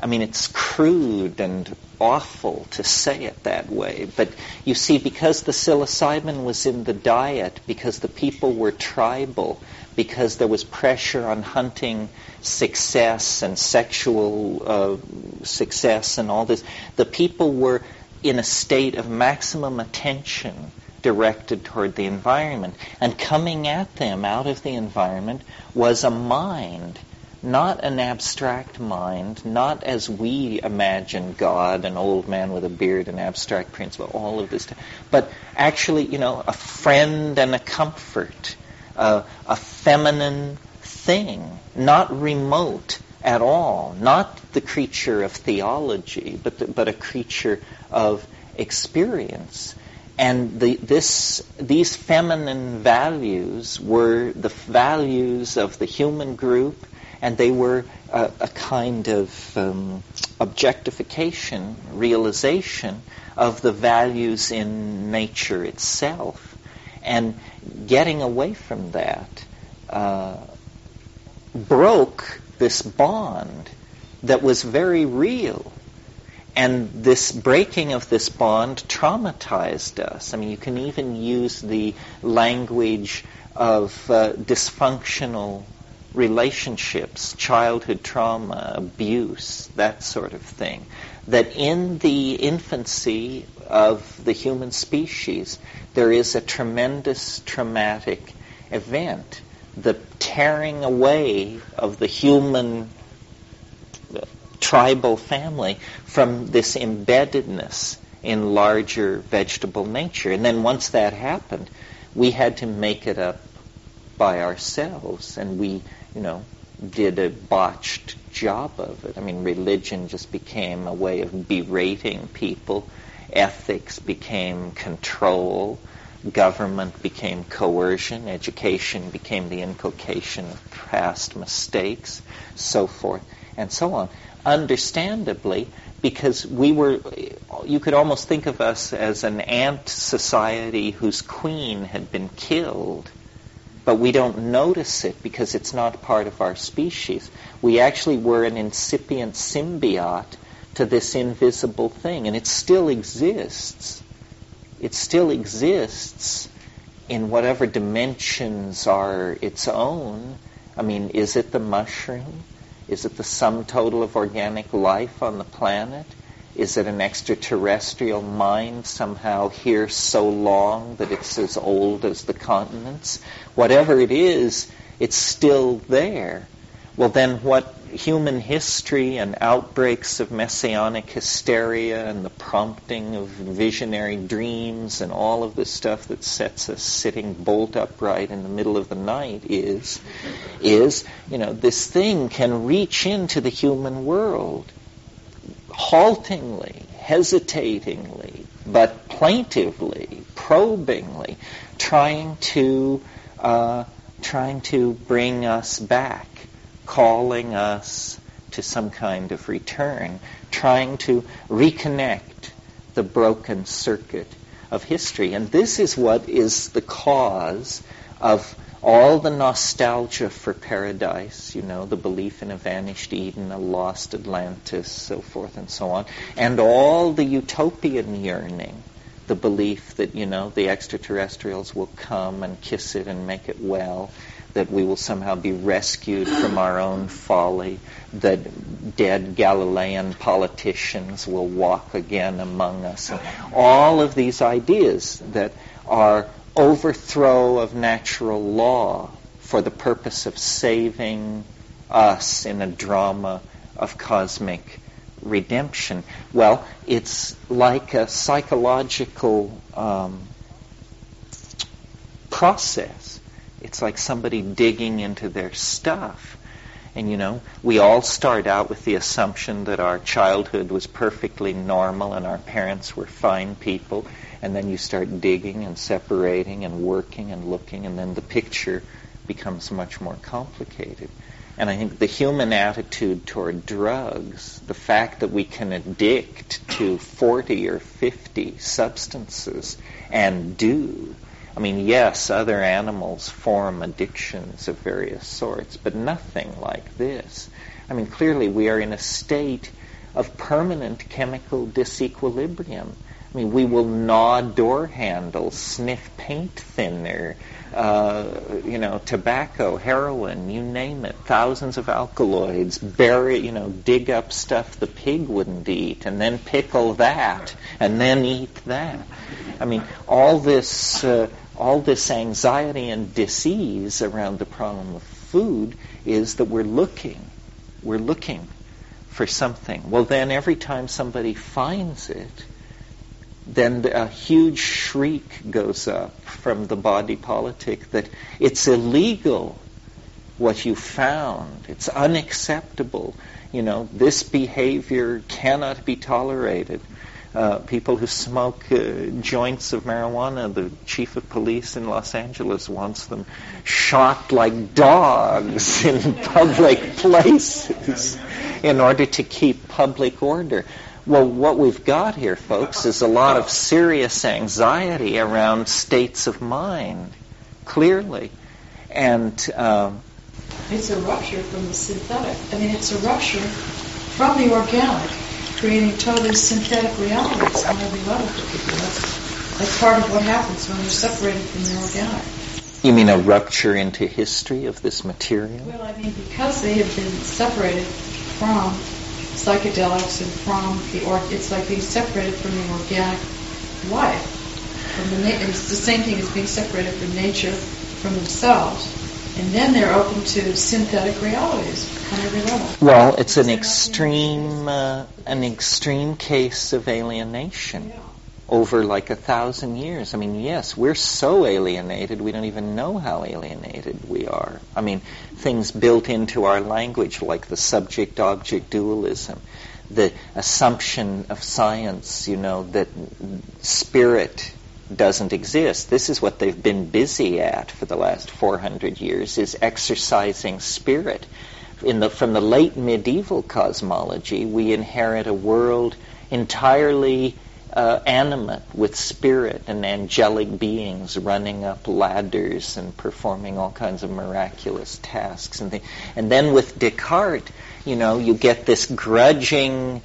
I mean, it's crude and awful to say it that way, but you see, because the psilocybin was in the diet, because the people were tribal, because there was pressure on hunting success and sexual uh, success and all this, the people were in a state of maximum attention directed toward the environment. And coming at them out of the environment was a mind, not an abstract mind, not as we imagine God, an old man with a beard, an abstract principle, all of this, but actually, you know, a friend and a comfort, uh, a feminine thing, not remote at all, not the creature of theology, but, the, but a creature of experience. And the, this, these feminine values were the values of the human group, and they were a, a kind of um, objectification, realization of the values in nature itself. And getting away from that uh, broke this bond that was very real and this breaking of this bond traumatized us. I mean, you can even use the language of uh, dysfunctional relationships, childhood trauma, abuse, that sort of thing. That in the infancy of the human species, there is a tremendous traumatic event. The tearing away of the human tribal family from this embeddedness in larger vegetable nature. And then once that happened, we had to make it up by ourselves, and we, you know, did a botched job of it. I mean, religion just became a way of berating people. Ethics became control. Government became coercion. Education became the inculcation of past mistakes, so forth and so on understandably, because we were, you could almost think of us as an ant society whose queen had been killed, but we don't notice it because it's not part of our species. We actually were an incipient symbiote to this invisible thing, and it still exists. It still exists in whatever dimensions are its own. I mean, is it the mushroom? Is it the sum total of organic life on the planet? Is it an extraterrestrial mind somehow here so long that it's as old as the continents? Whatever it is, it's still there. Well, then what human history and outbreaks of messianic hysteria and the prompting of visionary dreams and all of this stuff that sets us sitting bolt upright in the middle of the night is, is, you know, this thing can reach into the human world haltingly, hesitatingly, but plaintively, probingly, trying to, uh, trying to bring us back calling us to some kind of return, trying to reconnect the broken circuit of history. And this is what is the cause of all the nostalgia for paradise, you know, the belief in a vanished Eden, a lost Atlantis, so forth and so on, and all the utopian yearning, the belief that, you know, the extraterrestrials will come and kiss it and make it well, that we will somehow be rescued from our own folly, that dead Galilean politicians will walk again among us. And all of these ideas that are overthrow of natural law for the purpose of saving us in a drama of cosmic redemption. Well, it's like a psychological um, process. It's like somebody digging into their stuff. And you know, we all start out with the assumption that our childhood was perfectly normal and our parents were fine people. And then you start digging and separating and working and looking, and then the picture becomes much more complicated. And I think the human attitude toward drugs, the fact that we can addict to 40 or 50 substances and do, I mean, yes, other animals form addictions of various sorts, but nothing like this. I mean, clearly we are in a state of permanent chemical disequilibrium. We will gnaw door handles, sniff paint thinner, uh, you know, tobacco, heroin, you name it, thousands of alkaloids, bury, you know, dig up stuff the pig wouldn't eat, and then pickle that, and then eat that. I mean, all this, uh, all this anxiety and disease around the problem of food is that we're looking, we're looking for something. Well, then every time somebody finds it, then a huge shriek goes up from the body politic that it's illegal what you found. It's unacceptable. You know, this behavior cannot be tolerated. Uh, people who smoke uh, joints of marijuana, the chief of police in Los Angeles wants them shot like dogs in public places in order to keep public order. Well, what we've got here, folks, is a lot of serious anxiety around states of mind, clearly. And um, it's a rupture from the synthetic. I mean, it's a rupture from the organic, creating totally synthetic realities on every level for people. That's, that's part of what happens when you're separated from the organic. You mean a rupture into history of this material? Well, I mean, because they have been separated from psychedelics and from the or it's like being separated from the organic life. From the na- it's the same thing as being separated from nature, from themselves, and then they're open to synthetic realities on every level. Well, it's an extreme uh, an extreme case of alienation. Yeah. Over like a thousand years. I mean, yes, we're so alienated, we don't even know how alienated we are. I mean, things built into our language like the subject object dualism, the assumption of science, you know, that spirit doesn't exist. This is what they've been busy at for the last 400 years is exercising spirit. In the, from the late medieval cosmology, we inherit a world entirely uh, animate with spirit and angelic beings running up ladders and performing all kinds of miraculous tasks and things. And then with Descartes, you know, you get this grudging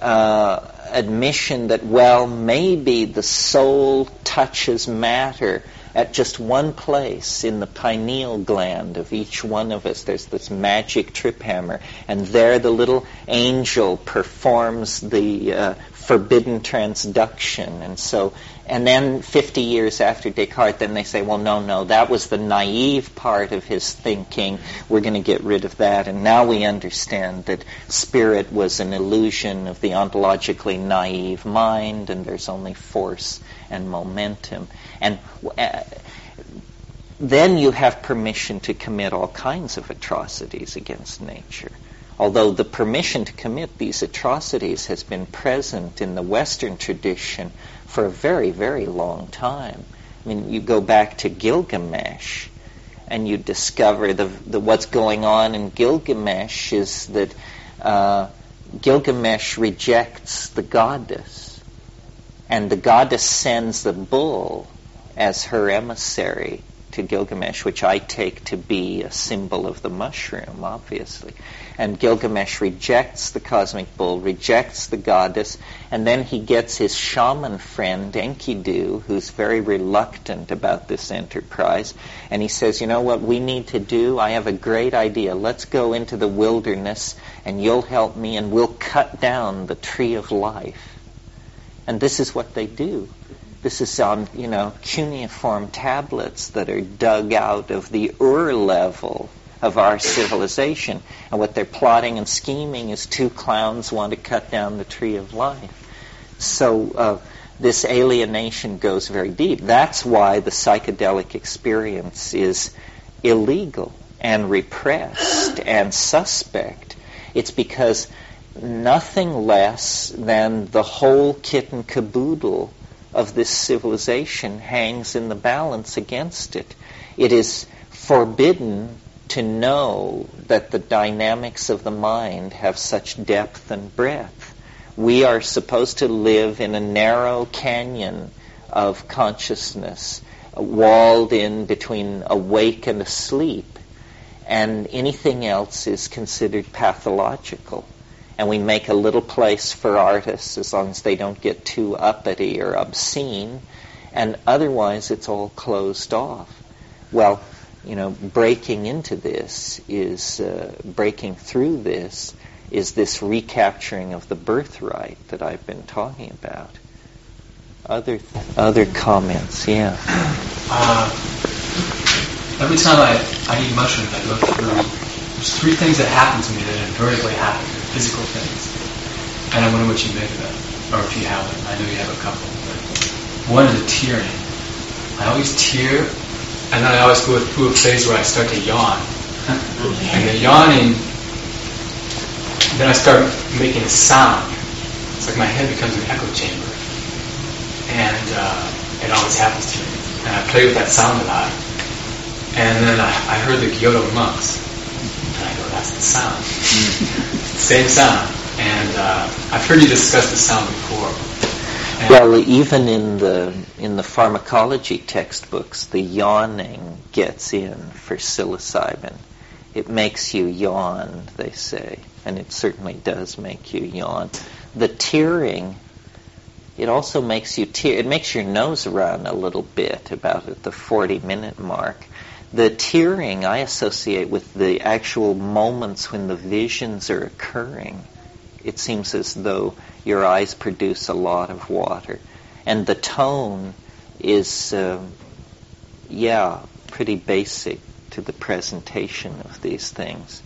uh, admission that, well, maybe the soul touches matter at just one place in the pineal gland of each one of us. There's this magic trip hammer, and there the little angel performs the uh, forbidden transduction. And so, and then 50 years after Descartes, then they say, well, no, no, that was the naive part of his thinking. We're going to get rid of that. And now we understand that spirit was an illusion of the ontologically naive mind, and there's only force and momentum. And uh, then you have permission to commit all kinds of atrocities against nature although the permission to commit these atrocities has been present in the Western tradition for a very, very long time. I mean, you go back to Gilgamesh, and you discover the, the what's going on in Gilgamesh is that uh, Gilgamesh rejects the goddess, and the goddess sends the bull as her emissary to Gilgamesh, which I take to be a symbol of the mushroom, obviously. And Gilgamesh rejects the cosmic bull, rejects the goddess, and then he gets his shaman friend, Enkidu, who's very reluctant about this enterprise, and he says, you know what we need to do? I have a great idea. Let's go into the wilderness, and you'll help me, and we'll cut down the tree of life. And this is what they do. This is on, you know, cuneiform tablets that are dug out of the Ur level of our civilization. And what they're plotting and scheming is two clowns want to cut down the tree of life. So uh, this alienation goes very deep. That's why the psychedelic experience is illegal and repressed and suspect. It's because nothing less than the whole kit and caboodle of this civilization hangs in the balance against it. It is forbidden to know that the dynamics of the mind have such depth and breadth. We are supposed to live in a narrow canyon of consciousness, walled in between awake and asleep, and anything else is considered pathological and we make a little place for artists as long as they don't get too uppity or obscene, and otherwise it's all closed off. Well, you know, breaking into this is, uh, breaking through this is this recapturing of the birthright that I've been talking about. Other other comments, yeah. Uh, every time I, I eat mushrooms, I go through, there's three things that happen to me that invariably happen physical things. And I wonder what you make of that, or if you have them. I know you have a couple. But one is a tearing. I always tear, and then I always go through a phase where I start to yawn. and the yawning, then I start making a sound. It's like my head becomes an echo chamber. And uh, it always happens to me. And I play with that sound a lot. And then I, I heard the Gyuto monks. I that's the sound. Same sound. And uh, I've heard you discuss the sound before. And well, even in the in the pharmacology textbooks, the yawning gets in for psilocybin. It makes you yawn, they say, and it certainly does make you yawn. The tearing, it also makes you tear. It makes your nose run a little bit about at the 40 minute mark. The tearing I associate with the actual moments when the visions are occurring. It seems as though your eyes produce a lot of water. And the tone is, uh, yeah, pretty basic to the presentation of these things.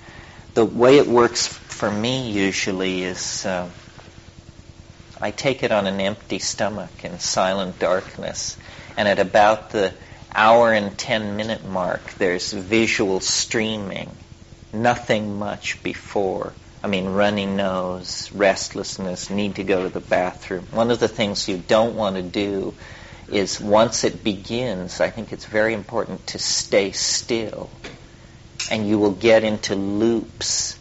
The way it works for me usually is uh, I take it on an empty stomach in silent darkness, and at about the hour and 10 minute mark, there's visual streaming. Nothing much before. I mean, runny nose, restlessness, need to go to the bathroom. One of the things you don't want to do is once it begins, I think it's very important to stay still. And you will get into loops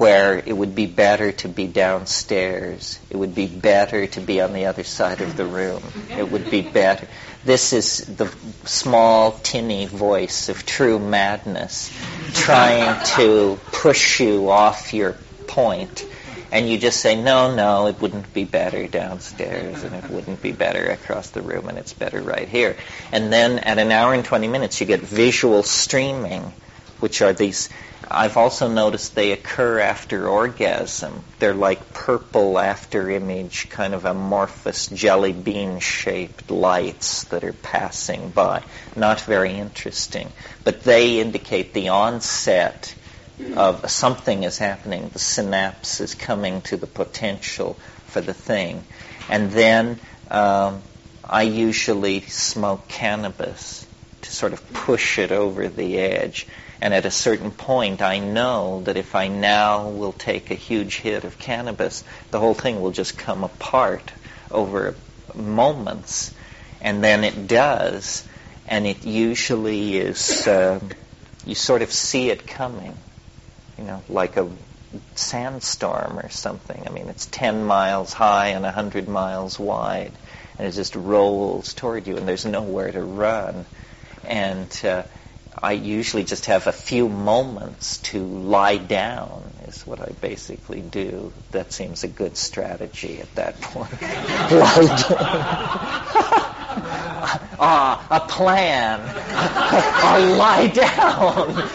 where it would be better to be downstairs. It would be better to be on the other side of the room. It would be better. This is the small, tinny voice of true madness trying to push you off your point. And you just say, no, no, it wouldn't be better downstairs, and it wouldn't be better across the room, and it's better right here. And then at an hour and 20 minutes, you get visual streaming, which are these I've also noticed they occur after orgasm. They're like purple after image, kind of amorphous jelly bean shaped lights that are passing by. Not very interesting. But they indicate the onset of something is happening. The synapse is coming to the potential for the thing. And then um, I usually smoke cannabis to sort of push it over the edge. And at a certain point, I know that if I now will take a huge hit of cannabis, the whole thing will just come apart over moments. And then it does. And it usually is, uh, you sort of see it coming, you know, like a sandstorm or something. I mean, it's 10 miles high and 100 miles wide. And it just rolls toward you, and there's nowhere to run And uh, I usually just have a few moments to lie down is what I basically do. That seems a good strategy at that point. lie down. ah, a plan. or lie down.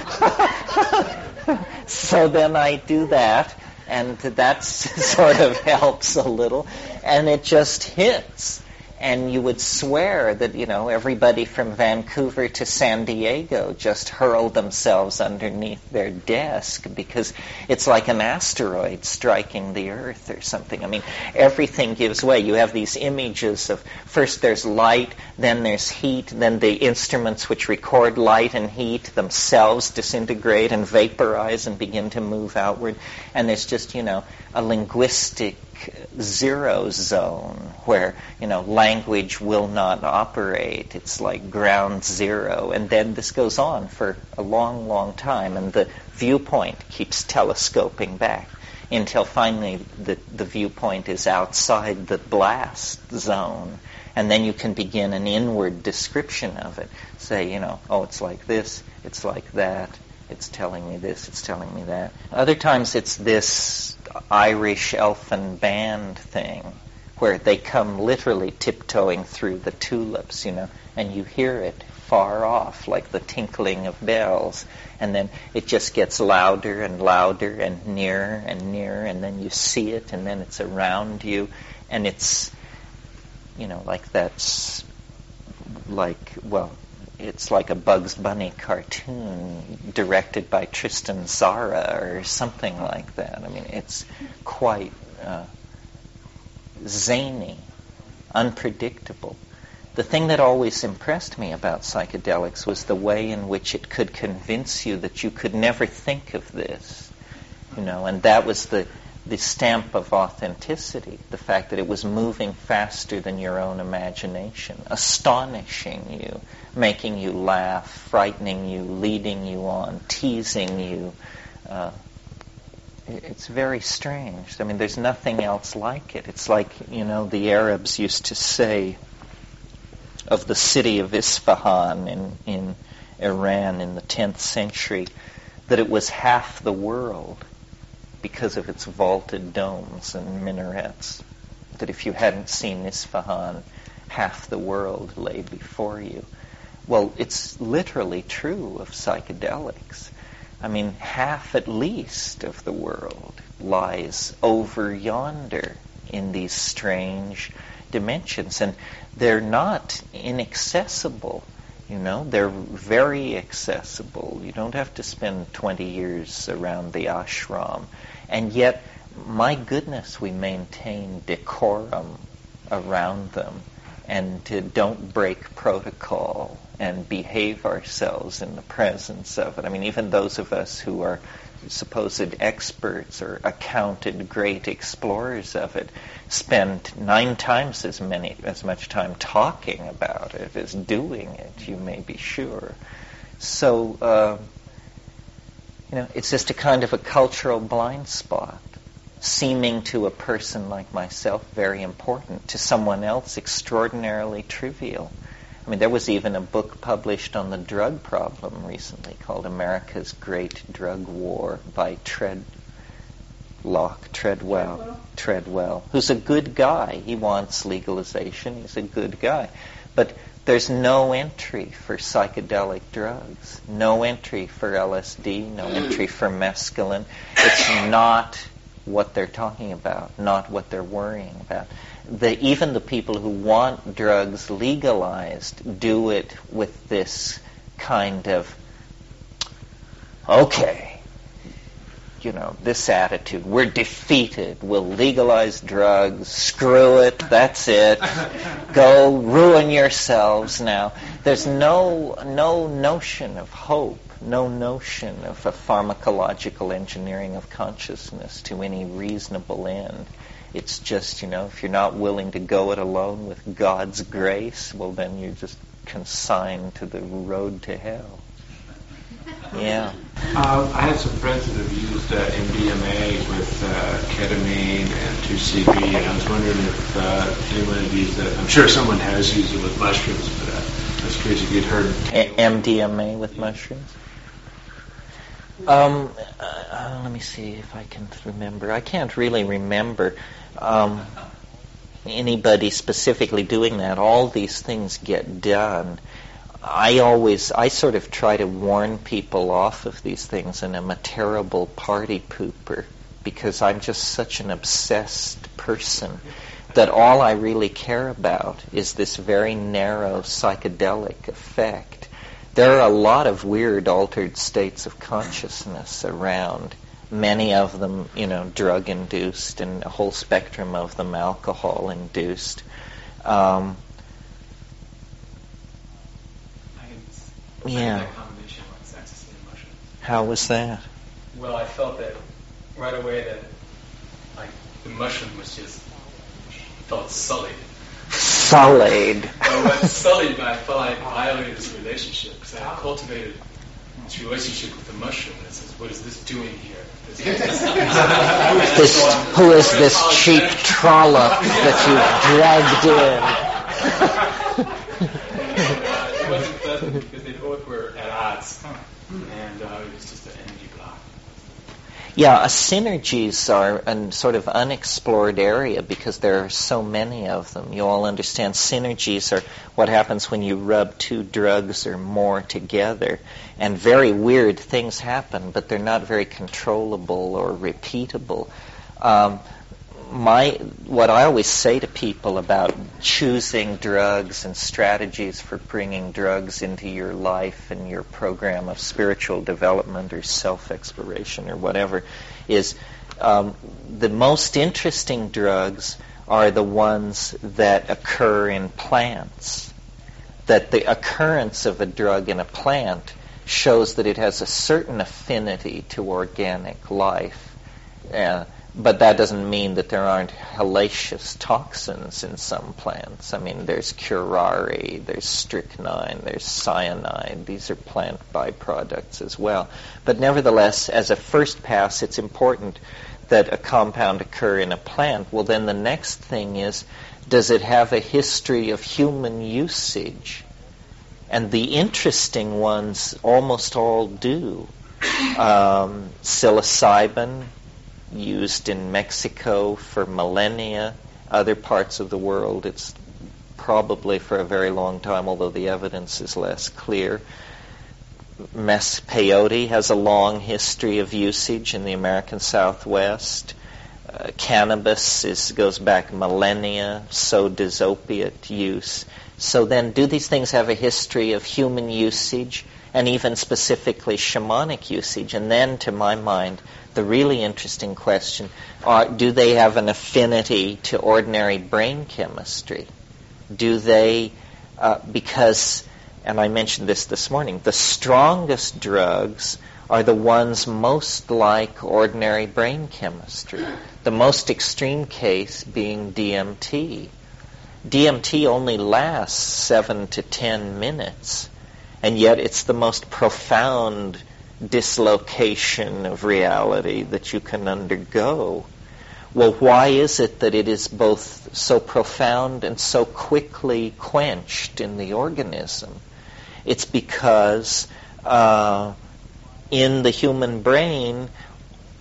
so then I do that, and that sort of helps a little, and it just hits and you would swear that you know everybody from Vancouver to San Diego just hurled themselves underneath their desk because it's like an asteroid striking the earth or something. I mean, everything gives way. You have these images of first there's light, then there's heat, then the instruments which record light and heat themselves disintegrate and vaporize and begin to move outward, and there's just you know a linguistic zero zone where you know language will not operate. It's like ground zero, and then this goes on for a long, long time, and the viewpoint keeps telescoping back until finally the, the viewpoint is outside the blast zone. And then you can begin an inward description of it. Say, you know, oh, it's like this, it's like that, it's telling me this, it's telling me that. Other times it's this Irish elfin band thing where they come literally tiptoeing through the tulips, you know, and you hear it far off like the tinkling of bells. And then it just gets louder and louder and nearer and nearer, and then you see it, and then it's around you, and it's, you know, like that's like, well, it's like a Bugs Bunny cartoon directed by Tristan Tzara or something like that. I mean, it's quite uh, zany, unpredictable. The thing that always impressed me about psychedelics was the way in which it could convince you that you could never think of this, you know, and that was the the stamp of authenticity, the fact that it was moving faster than your own imagination, astonishing you, making you laugh, frightening you, leading you on, teasing you. Uh, it's very strange. I mean, there's nothing else like it. It's like, you know, the Arabs used to say of the city of Isfahan in, in Iran in the 10th century that it was half the world because of its vaulted domes and minarets. That if you hadn't seen Isfahan, half the world lay before you. Well, it's literally true of psychedelics. I mean, half at least of the world lies over yonder in these strange dimensions. And they're not inaccessible. You know, they're very accessible. You don't have to spend 20 years around the ashram. And yet, my goodness, we maintain decorum around them and to don't break protocol and behave ourselves in the presence of it. I mean, even those of us who are supposed experts or accounted great explorers of it spend nine times as many as much time talking about it as doing it. You may be sure. So. Uh, you know, it's just a kind of a cultural blind spot, seeming to a person like myself very important, to someone else extraordinarily trivial. I mean, there was even a book published on the drug problem recently called America's Great Drug War by Treadlock, Treadwell, Treadwell, who's a good guy. He wants legalization. He's a good guy. But there's no entry for psychedelic drugs, no entry for LSD, no entry for mescaline. It's not what they're talking about, not what they're worrying about. The, even the people who want drugs legalized do it with this kind of, okay, you know, this attitude. We're defeated. We'll legalize drugs. Screw it. That's it. Go ruin yourselves now. There's no, no notion of hope, no notion of a pharmacological engineering of consciousness to any reasonable end. It's just, you know, if you're not willing to go it alone with God's grace, well, then you're just consigned to the road to hell. Yeah. Uh, I have some friends that have used uh, MDMA with uh, ketamine and 2CB, and I was wondering if uh, anyone had used that I'm sure someone has used it with mushrooms, but uh, Just curious if you'd heard. A- MDMA with mushrooms. Um, uh, let me see if I can remember. I can't really remember um, anybody specifically doing that. All these things get done. I always, I sort of try to warn people off of these things, and I'm a terrible party pooper because I'm just such an obsessed person that all I really care about is this very narrow psychedelic effect. There are a lot of weird altered states of consciousness around. Many of them, you know, drug induced, and a whole spectrum of them alcohol induced. Um, yeah. That combination of ecstasy and mushrooms. How was that? Well, I felt that right away that like the mushroom was just felt sullied. Sullied. I was sullied, but I felt I violated this relationship because I cultivated this relationship with the mushroom. And it says, what is this doing here? This, who is this cheap trollop that you've dragged in? uh, it wasn't pleasant because they both were at odds, and uh, it was just an energy block. Yeah, synergies are a sort of unexplored area because there are so many of them. You all understand synergies are what happens when you rub two drugs or more together. And very weird things happen, but they're not very controllable or repeatable. Um, my what I always say to people about choosing drugs and strategies for bringing drugs into your life and your program of spiritual development or self-exploration or whatever is um, the most interesting drugs are the ones that occur in plants. That the occurrence of a drug in a plant shows that it has a certain affinity to organic life. Uh, but that doesn't mean that there aren't hellacious toxins in some plants. I mean, there's curare, there's strychnine, there's cyanide. These are plant byproducts as well. But nevertheless, as a first pass, it's important that a compound occur in a plant. Well, then the next thing is, does it have a history of human usage? And the interesting ones almost all do. Um, psilocybin, used in Mexico for millennia. Other parts of the world, it's probably for a very long time, although the evidence is less clear. Mes peyote has a long history of usage in the American Southwest. Uh, cannabis is, goes back millennia, so does opiate use. So then, do these things have a history of human usage and even specifically shamanic usage? And then, to my mind, the really interesting question are do they have an affinity to ordinary brain chemistry? Do they, uh, because, and I mentioned this this morning, the strongest drugs are the ones most like ordinary brain chemistry. The most extreme case being DMT. DMT only lasts seven to ten minutes, and yet it's the most profound dislocation of reality that you can undergo. Well, why is it that it is both so profound and so quickly quenched in the organism? It's because uh, in the human brain,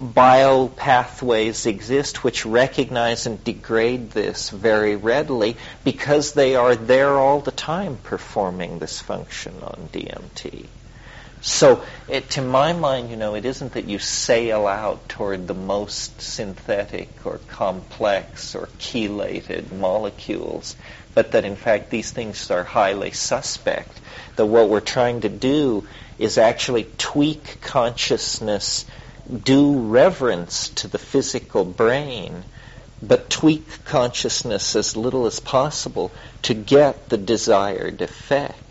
biopathways exist which recognize and degrade this very readily because they are there all the time performing this function on DMT. So, it, to my mind, you know, it isn't that you sail out toward the most synthetic or complex or chelated molecules, but that in fact these things are highly suspect. That what we're trying to do is actually tweak consciousness, do reverence to the physical brain, but tweak consciousness as little as possible to get the desired effect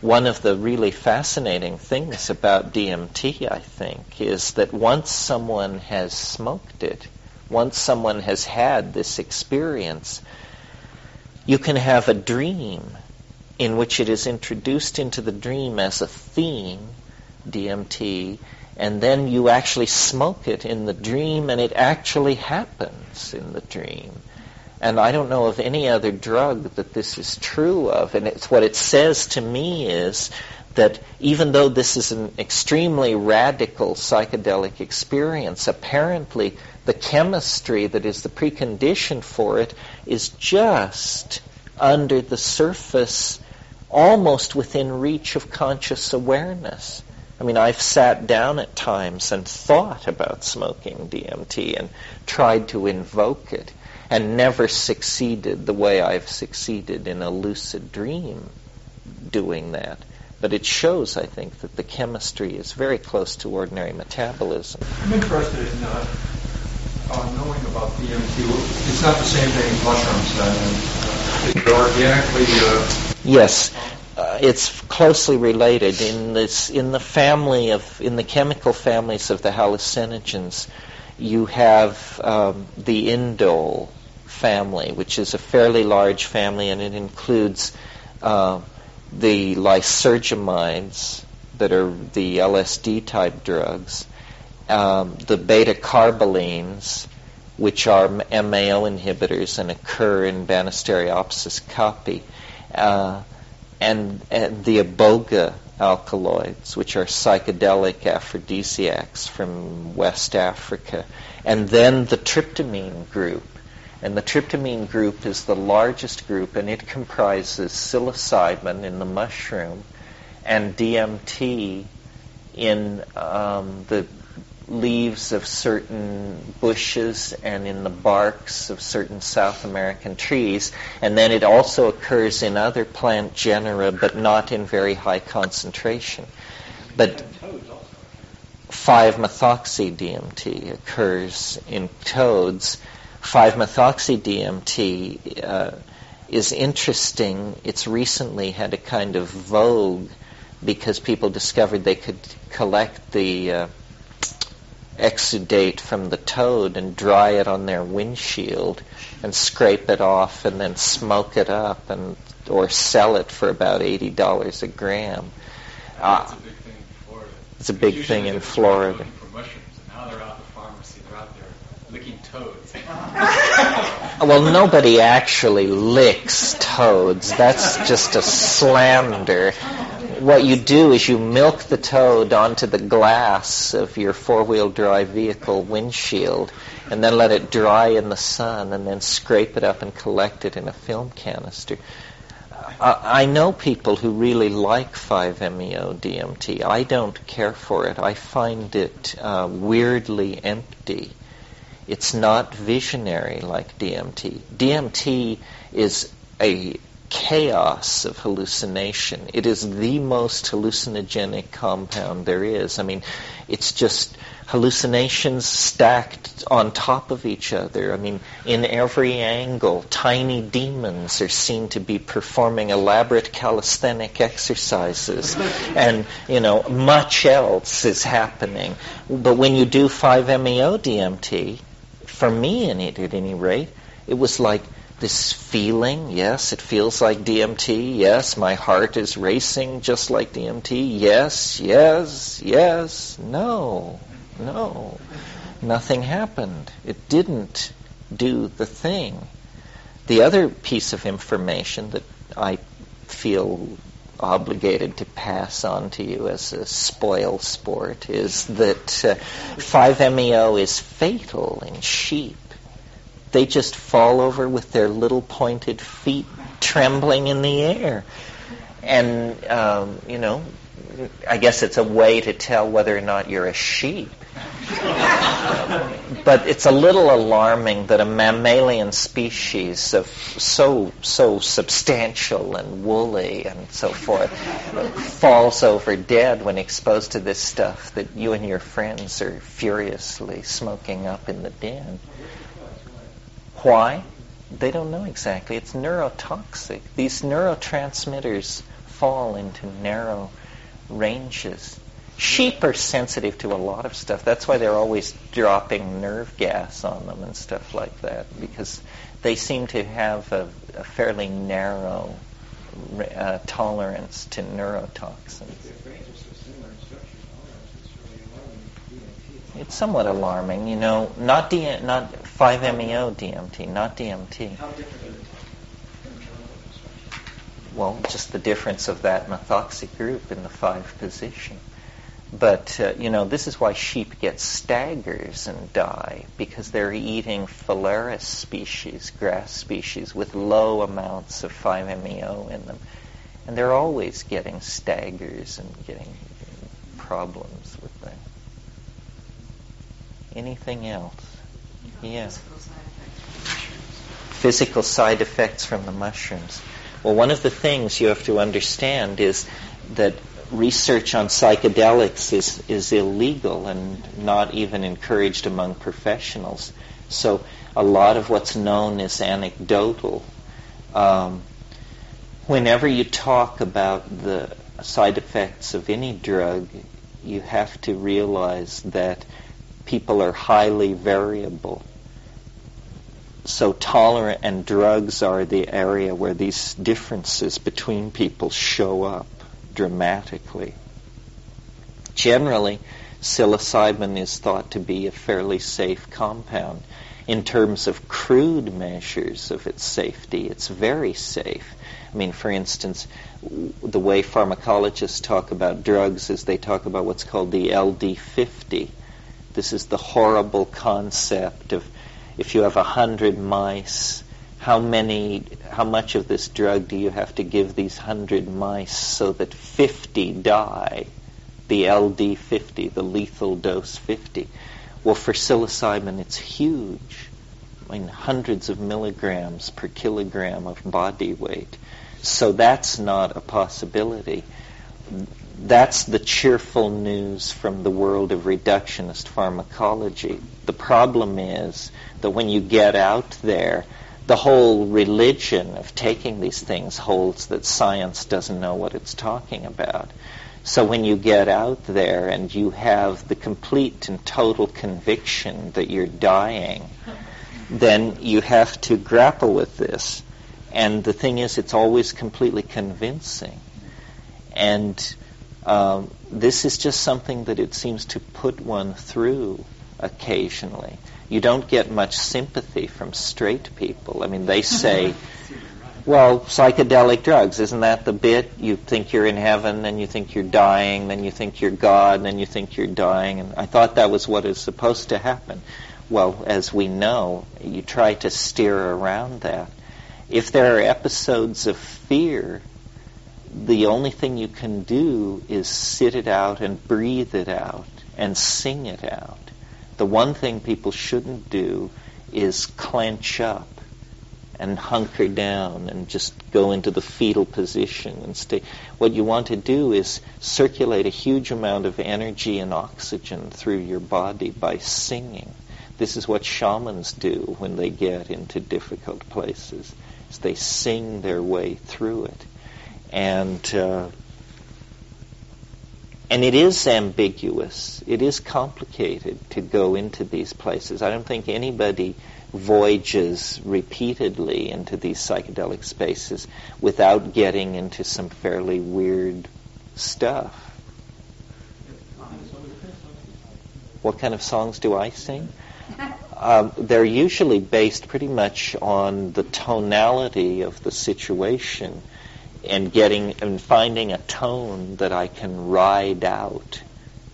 one of the really fascinating things about DMT, I think, is that once someone has smoked it, once someone has had this experience, you can have a dream in which it is introduced into the dream as a theme, DMT, and then you actually smoke it in the dream and it actually happens in the dream. And I don't know of any other drug that this is true of. And it's what it says to me is that even though this is an extremely radical psychedelic experience, apparently the chemistry that is the precondition for it is just under the surface, almost within reach of conscious awareness. I mean, I've sat down at times and thought about smoking DMT and tried to invoke it and never succeeded the way I've succeeded in a lucid dream doing that. But it shows, I think, that the chemistry is very close to ordinary metabolism. I'm interested in uh, uh, knowing about DMT. It's not the same thing as mushrooms, then. Is it organically? Uh, Yes, uh, it's closely related in this in the family of in the chemical families of the hallucinogens. You have um, the indole family, which is a fairly large family, and it includes uh, the lysergamides that are the LSD type drugs, um, the beta carbolines, which are MAO inhibitors and occur in Banisteriopsis caapi, uh, and, and the iboga alkaloids, which are psychedelic aphrodisiacs from West Africa, and then the tryptamine group. And the tryptamine group is the largest group, and it comprises psilocybin in the mushroom and DMT in um, the leaves of certain bushes and in the barks of certain South American trees. And then it also occurs in other plant genera, but not in very high concentration. But 5-methoxy DMT occurs in toads. 5-methoxy DMT uh, is interesting. It's recently had a kind of vogue because people discovered they could collect the uh, exudate from the toad and dry it on their windshield and scrape it off and then smoke it up and or sell it for about eighty dollars a gram. Uh, it's a big thing in Florida. Looking for mushrooms, and now they're out in the pharmacy. They're out there licking toads. Well, nobody actually licks toads. That's just a slander. What you do is you milk the toad onto the glass of your four-wheel drive vehicle windshield and then let it dry in the sun and then scrape it up and collect it in a film canister. I I know people who really like 5-MeO DMT. I don't care for it. I find it uh, weirdly empty. It's not visionary like DMT. DMT is a chaos of hallucination. It is the most hallucinogenic compound there is. I mean, it's just hallucinations stacked on top of each other. I mean, in every angle, tiny demons are seen to be performing elaborate calisthenic exercises. And, you know, much else is happening. But when you do 5-MeO DMT, for me in it at any rate, it was like this feeling. Yes, it feels like DMT. Yes, my heart is racing just like DMT. Yes, yes, yes. No, no. Nothing happened. It didn't do the thing. The other piece of information that I feel obligated to pass on to you as a spoil sport is that uh, 5-MeO is fatal in sheep. They just fall over with their little pointed feet trembling in the air. And, um, you know, I guess it's a way to tell whether or not you're a sheep. But it's a little alarming that a mammalian species of so so substantial and woolly and so forth falls over dead when exposed to this stuff that you and your friends are furiously smoking up in the den. Why? They don't know exactly. It's neurotoxic. These neurotransmitters fall into narrow ranges. Sheep are sensitive to a lot of stuff. That's why they're always dropping nerve gas on them and stuff like that, because they seem to have a, a fairly narrow uh, tolerance to neurotoxins. It's somewhat alarming, you know. Not D- not 5-MeO DMT, not DMT. How different are they? Well, just the difference of that methoxy group in the five position. But, uh, you know, this is why sheep get staggers and die, because they're eating phalaris species, grass species, with low amounts of 5-MeO in them. And they're always getting staggers and getting problems with them. Anything else? Yeah. Physical side effects from the mushrooms. Well, one of the things you have to understand is that research on psychedelics is, is illegal and not even encouraged among professionals. So a lot of what's known is anecdotal. Um, whenever you talk about the side effects of any drug, you have to realize that people are highly variable. So tolerant and drugs are the area where these differences between people show up dramatically. Generally, psilocybin is thought to be a fairly safe compound. In terms of crude measures of its safety, it's very safe. I mean, for instance, the way pharmacologists talk about drugs is they talk about what's called the LD50. This is the horrible concept of if you have a hundred mice how many, how much of this drug do you have to give these hundred mice so that 50 die? The LD 50, the lethal dose 50. Well, for psilocybin, it's huge. I mean, hundreds of milligrams per kilogram of body weight. So that's not a possibility. That's the cheerful news from the world of reductionist pharmacology. The problem is that when you get out there, the whole religion of taking these things holds that science doesn't know what it's talking about. So when you get out there and you have the complete and total conviction that you're dying, then you have to grapple with this. And the thing is, it's always completely convincing. And um, this is just something that it seems to put one through occasionally you don't get much sympathy from straight people. I mean, they say, well, psychedelic drugs, isn't that the bit? You think you're in heaven, then you think you're dying, then you think you're God, then you think you're dying. And I thought that was what is supposed to happen. Well, as we know, you try to steer around that. If there are episodes of fear, the only thing you can do is sit it out and breathe it out and sing it out the one thing people shouldn't do is clench up and hunker down and just go into the fetal position and stay. What you want to do is circulate a huge amount of energy and oxygen through your body by singing. This is what shamans do when they get into difficult places. Is they sing their way through it. And uh, and it is ambiguous. It is complicated to go into these places. I don't think anybody voyages repeatedly into these psychedelic spaces without getting into some fairly weird stuff. What kind of songs do I sing? Um, they're usually based pretty much on the tonality of the situation and getting and finding a tone that I can ride out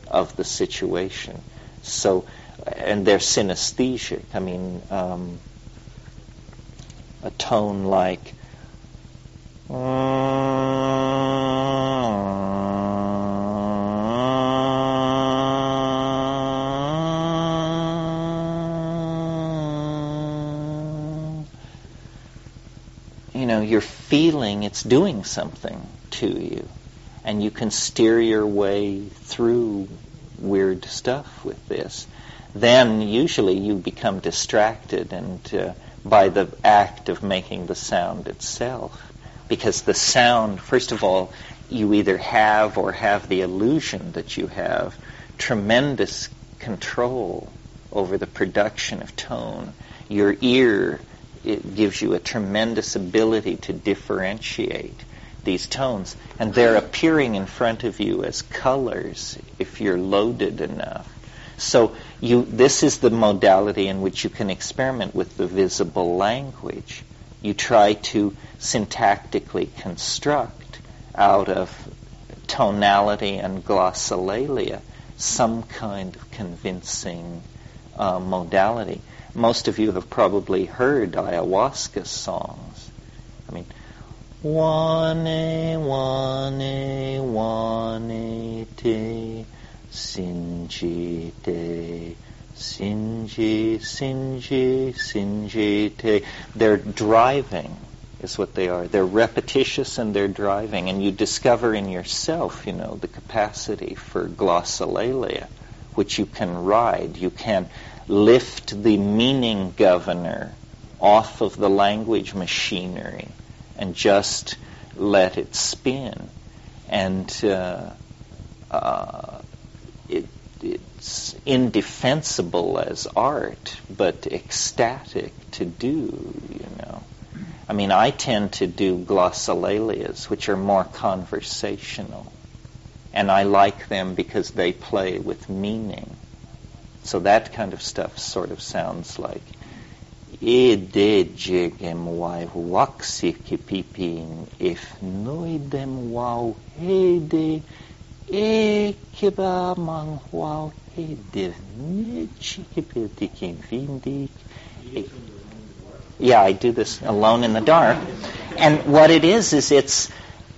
of the situation. So, and they're synesthetic. I mean, um, a tone like. You feeling it's doing something to you. And you can steer your way through weird stuff with this. Then usually you become distracted and uh, by the act of making the sound itself. Because the sound, first of all, you either have or have the illusion that you have tremendous control over the production of tone. Your ear it gives you a tremendous ability to differentiate these tones. And they're appearing in front of you as colors if you're loaded enough. So you, this is the modality in which you can experiment with the visible language. You try to syntactically construct out of tonality and glossolalia some kind of convincing uh, modality. Most of you have probably heard ayahuasca songs. I mean, wane, wane, wane te, sinji te, sinji, sinji, sinji te. They're driving is what they are. They're repetitious and they're driving, and you discover in yourself, you know, the capacity for glossolalia, which you can ride. You can lift the meaning governor off of the language machinery and just let it spin. And uh, uh, it, it's indefensible as art, but ecstatic to do, you know. I mean, I tend to do glossolalias, which are more conversational. And I like them because they play with meaning. So that kind of stuff sort of sounds like if yeah, I do this alone in the dark. And what it is is it's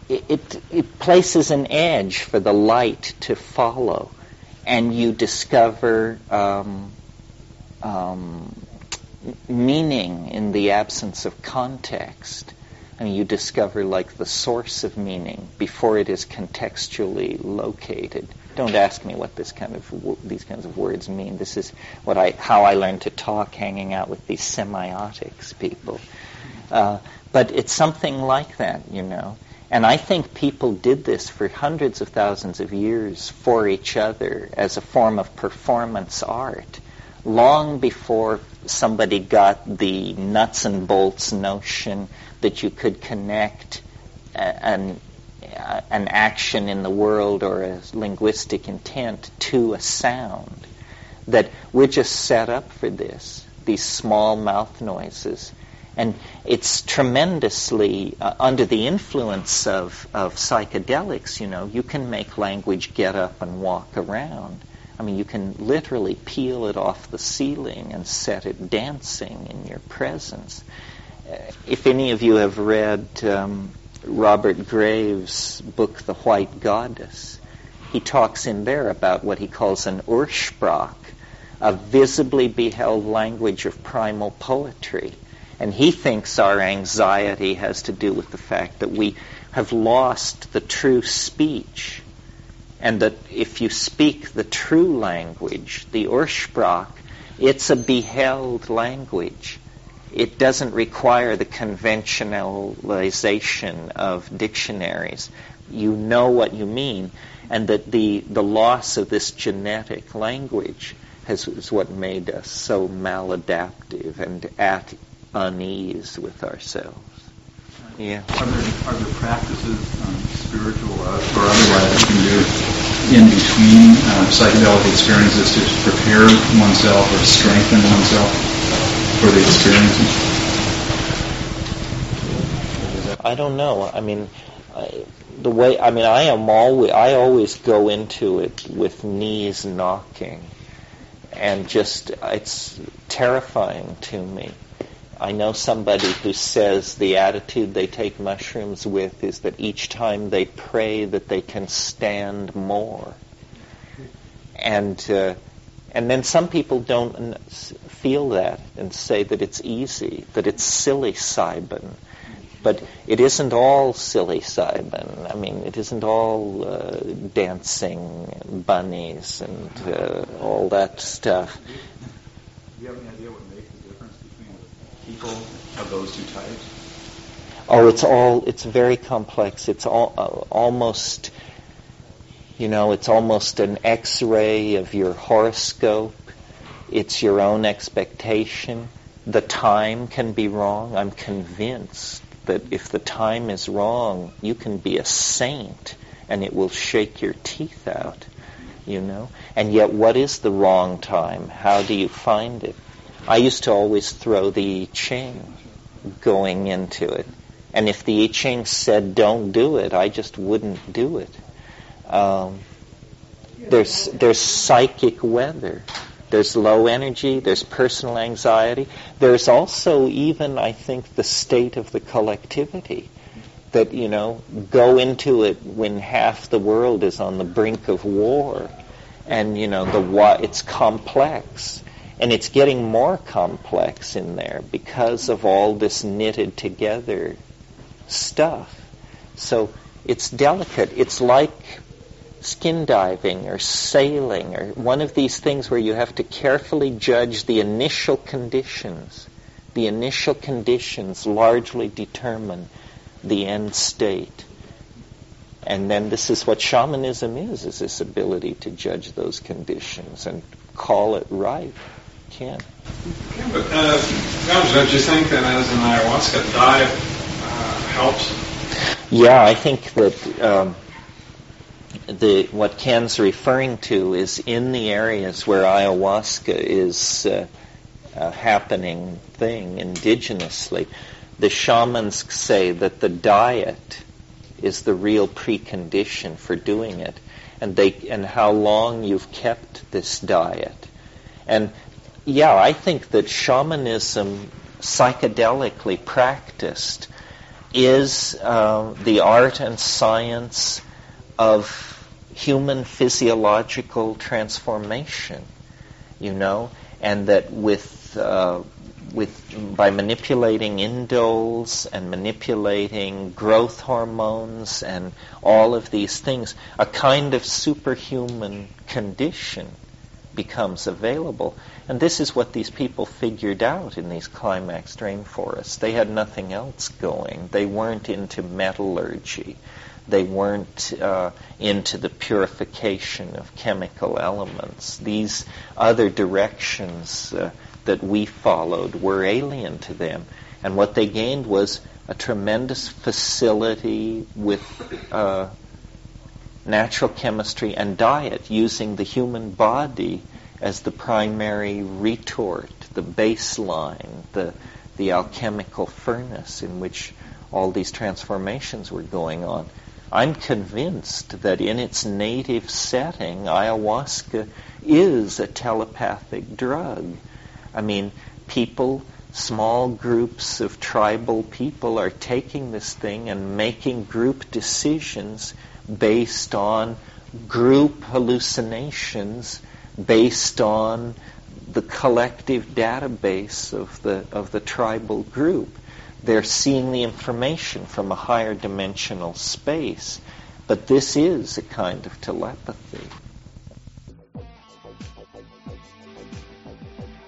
it, it places an edge for the light to follow, and you discover um, um, meaning in the absence of context. I mean, you discover like the source of meaning before it is contextually located. Don't ask me what this kind of these kinds of words mean. This is what I how I learned to talk, hanging out with these semiotics people. Uh, but it's something like that, you know. And I think people did this for hundreds of thousands of years for each other as a form of performance art, long before somebody got the nuts and bolts notion that you could connect an an action in the world or a linguistic intent to a sound. That we're just set up for this, these small mouth noises. And it's tremendously uh, under the influence of, of psychedelics, you know, you can make language get up and walk around. I mean, you can literally peel it off the ceiling and set it dancing in your presence. Uh, if any of you have read um, Robert Graves' book, The White Goddess, he talks in there about what he calls an Ursprach, a visibly beheld language of primal poetry. And he thinks our anxiety has to do with the fact that we have lost the true speech. And that if you speak the true language, the Ursprach, it's a beheld language it doesn't require the conventionalization of dictionaries. You know what you mean, and that the, the loss of this genetic language has, is what made us so maladaptive and at unease with ourselves. Yeah. Are there, are there practices, um, spiritual or otherwise, you can do in between uh, psychedelic experiences to prepare oneself or strengthen oneself? for the experiences? I don't know. I mean, I, the way I mean, I am always I always go into it with knees knocking, and just it's terrifying to me. I know somebody who says the attitude they take mushrooms with is that each time they pray that they can stand more. And uh, and then some people don't feel that and say that it's easy, that it's silly psilocybin. But it isn't all silly psilocybin. I mean, it isn't all uh, dancing bunnies and uh, all that stuff. Do you have any idea what makes the difference between people of those two types? Oh, it's all, it's very complex. It's all, uh, almost you know, it's almost an x-ray of your horoscope. It's your own expectation. The time can be wrong. I'm convinced that if the time is wrong, you can be a saint and it will shake your teeth out. you know? And yet, what is the wrong time? How do you find it? I used to always throw the I Ching going into it. And if the I Ching said don't do it, I just wouldn't do it. Um, there's, there's psychic weather. There's low energy. There's personal anxiety. There's also even, I think, the state of the collectivity that, you know, go into it when half the world is on the brink of war. And, you know, the it's complex. And it's getting more complex in there because of all this knitted together stuff. So it's delicate. It's like skin diving or sailing or one of these things where you have to carefully judge the initial conditions. The initial conditions largely determine the end state. And then this is what shamanism is, is this ability to judge those conditions and call it right. Ken. Yeah, but uh, don't you think that as an ayahuasca diet uh, helps? Yeah, I think that um, the what Ken's referring to is in the areas where ayahuasca is uh, a happening thing indigenously. The shamans say that the diet is the real precondition for doing it, and they and how long you've kept this diet. And yeah, I think that shamanism, psychedelically practiced, is uh, the art and science of human physiological transformation, you know, and that with uh, with by manipulating indoles and manipulating growth hormones and all of these things, a kind of superhuman condition becomes available. And this is what these people figured out in these climaxed rainforests. They had nothing else going. They weren't into metallurgy. They weren't uh, into the purification of chemical elements. These other directions uh, that we followed were alien to them. And what they gained was a tremendous facility with uh, natural chemistry and diet, using the human body as the primary retort, the baseline, the, the alchemical furnace in which all these transformations were going on. I'm convinced that in its native setting, ayahuasca is a telepathic drug. I mean, people, small groups of tribal people are taking this thing and making group decisions based on group hallucinations, based on the collective database of the, of the tribal group they're seeing the information from a higher dimensional space. But this is a kind of telepathy.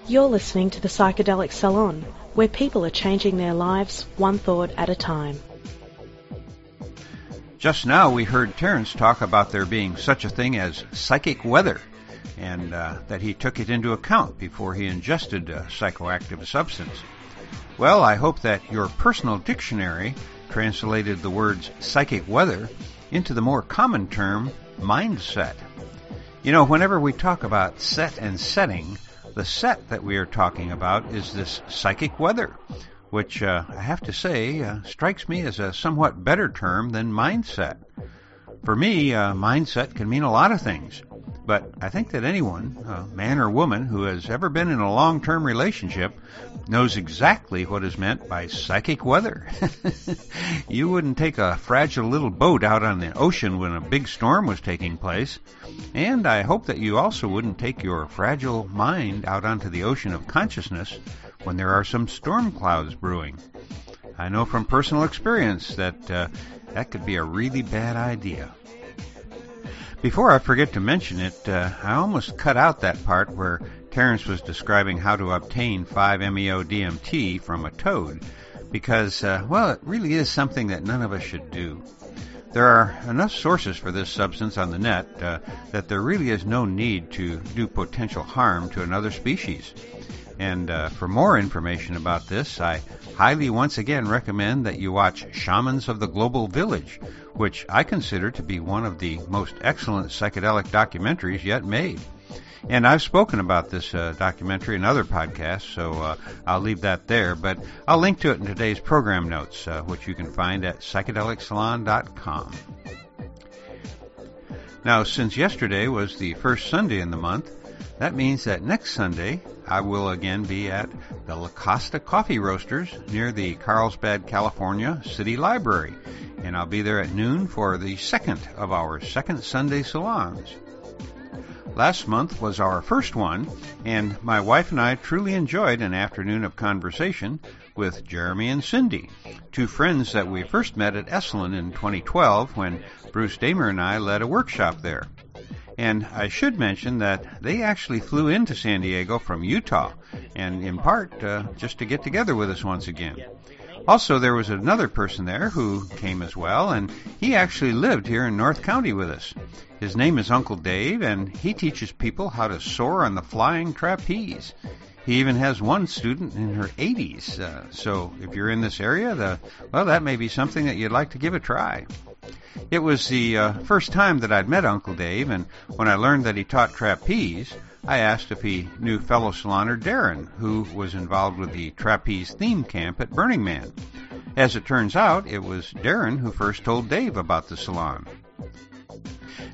You're listening to the Psychedelic Salon, where people are changing their lives one thought at a time. Just now we heard Terence talk about there being such a thing as psychic weather, and uh, that he took it into account before he ingested a psychoactive substance. Well, I hope that your personal dictionary translated the words psychic weather into the more common term mindset. You know, whenever we talk about set and setting, the set that we are talking about is this psychic weather, which uh, I have to say uh, strikes me as a somewhat better term than mindset. For me, uh, mindset can mean a lot of things. But I think that anyone, man or woman, who has ever been in a long term relationship knows exactly what is meant by psychic weather. you wouldn't take a fragile little boat out on the ocean when a big storm was taking place. And I hope that you also wouldn't take your fragile mind out onto the ocean of consciousness when there are some storm clouds brewing. I know from personal experience that uh, that could be a really bad idea. Before I forget to mention it, uh, I almost cut out that part where Terence was describing how to obtain 5-MeO-DMT from a toad, because, uh, well, it really is something that none of us should do. There are enough sources for this substance on the net uh, that there really is no need to do potential harm to another species. And uh, for more information about this, I highly once again recommend that you watch Shamans of the Global Village, which I consider to be one of the most excellent psychedelic documentaries yet made. And I've spoken about this uh, documentary in other podcasts, so uh, I'll leave that there. But I'll link to it in today's program notes, uh, which you can find at psychedelicsalon.com. Now, since yesterday was the first Sunday in the month, that means that next Sunday I will again be at the La Costa Coffee Roasters near the Carlsbad, California City Library. And I'll be there at noon for the second of our second Sunday salons. Last month was our first one, and my wife and I truly enjoyed an afternoon of conversation with Jeremy and Cindy, two friends that we first met at Esalen in 2012 when Bruce Damer and I led a workshop there. And I should mention that they actually flew into San Diego from Utah, and in part uh, just to get together with us once again. Also, there was another person there who came as well, and he actually lived here in North County with us. His name is Uncle Dave, and he teaches people how to soar on the flying trapeze. He even has one student in her 80s. Uh, so if you're in this area, the, well, that may be something that you'd like to give a try. It was the uh, first time that I'd met Uncle Dave, and when I learned that he taught trapeze, I asked if he knew fellow saloner Darren, who was involved with the trapeze theme camp at Burning Man. As it turns out, it was Darren who first told Dave about the salon.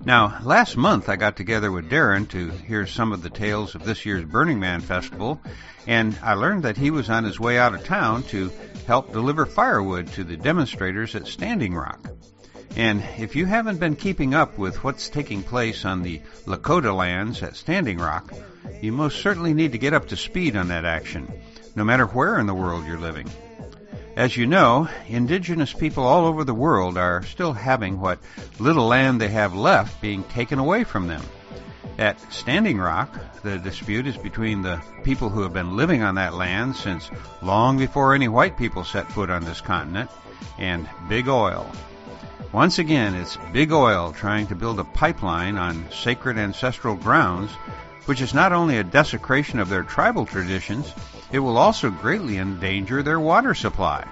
Now, last month I got together with Darren to hear some of the tales of this year's Burning Man Festival, and I learned that he was on his way out of town to help deliver firewood to the demonstrators at Standing Rock. And if you haven't been keeping up with what's taking place on the Lakota lands at Standing Rock, you most certainly need to get up to speed on that action, no matter where in the world you're living. As you know, indigenous people all over the world are still having what little land they have left being taken away from them. At Standing Rock, the dispute is between the people who have been living on that land since long before any white people set foot on this continent and Big Oil. Once again, it's Big Oil trying to build a pipeline on sacred ancestral grounds, which is not only a desecration of their tribal traditions, it will also greatly endanger their water supply.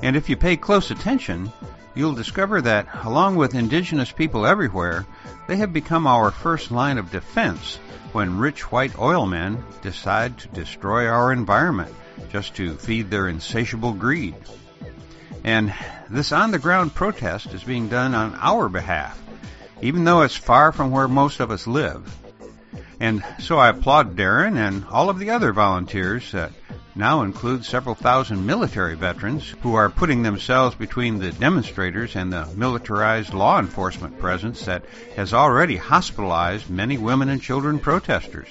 And if you pay close attention, you'll discover that, along with indigenous people everywhere, they have become our first line of defense when rich white oil men decide to destroy our environment just to feed their insatiable greed. And this on the ground protest is being done on our behalf, even though it's far from where most of us live. And so I applaud Darren and all of the other volunteers that now include several thousand military veterans who are putting themselves between the demonstrators and the militarized law enforcement presence that has already hospitalized many women and children protesters.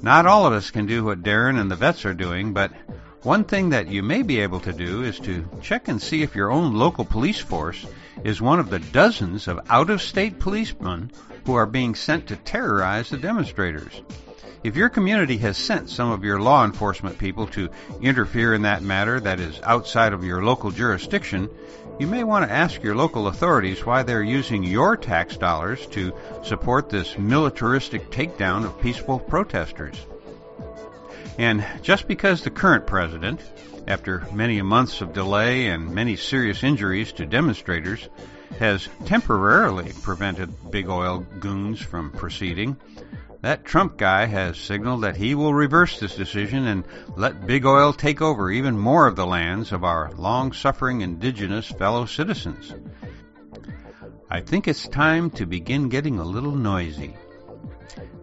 Not all of us can do what Darren and the vets are doing, but one thing that you may be able to do is to check and see if your own local police force is one of the dozens of out of state policemen who are being sent to terrorize the demonstrators. If your community has sent some of your law enforcement people to interfere in that matter that is outside of your local jurisdiction, you may want to ask your local authorities why they're using your tax dollars to support this militaristic takedown of peaceful protesters. And just because the current president, after many months of delay and many serious injuries to demonstrators, has temporarily prevented big oil goons from proceeding, that Trump guy has signaled that he will reverse this decision and let big oil take over even more of the lands of our long suffering indigenous fellow citizens. I think it's time to begin getting a little noisy.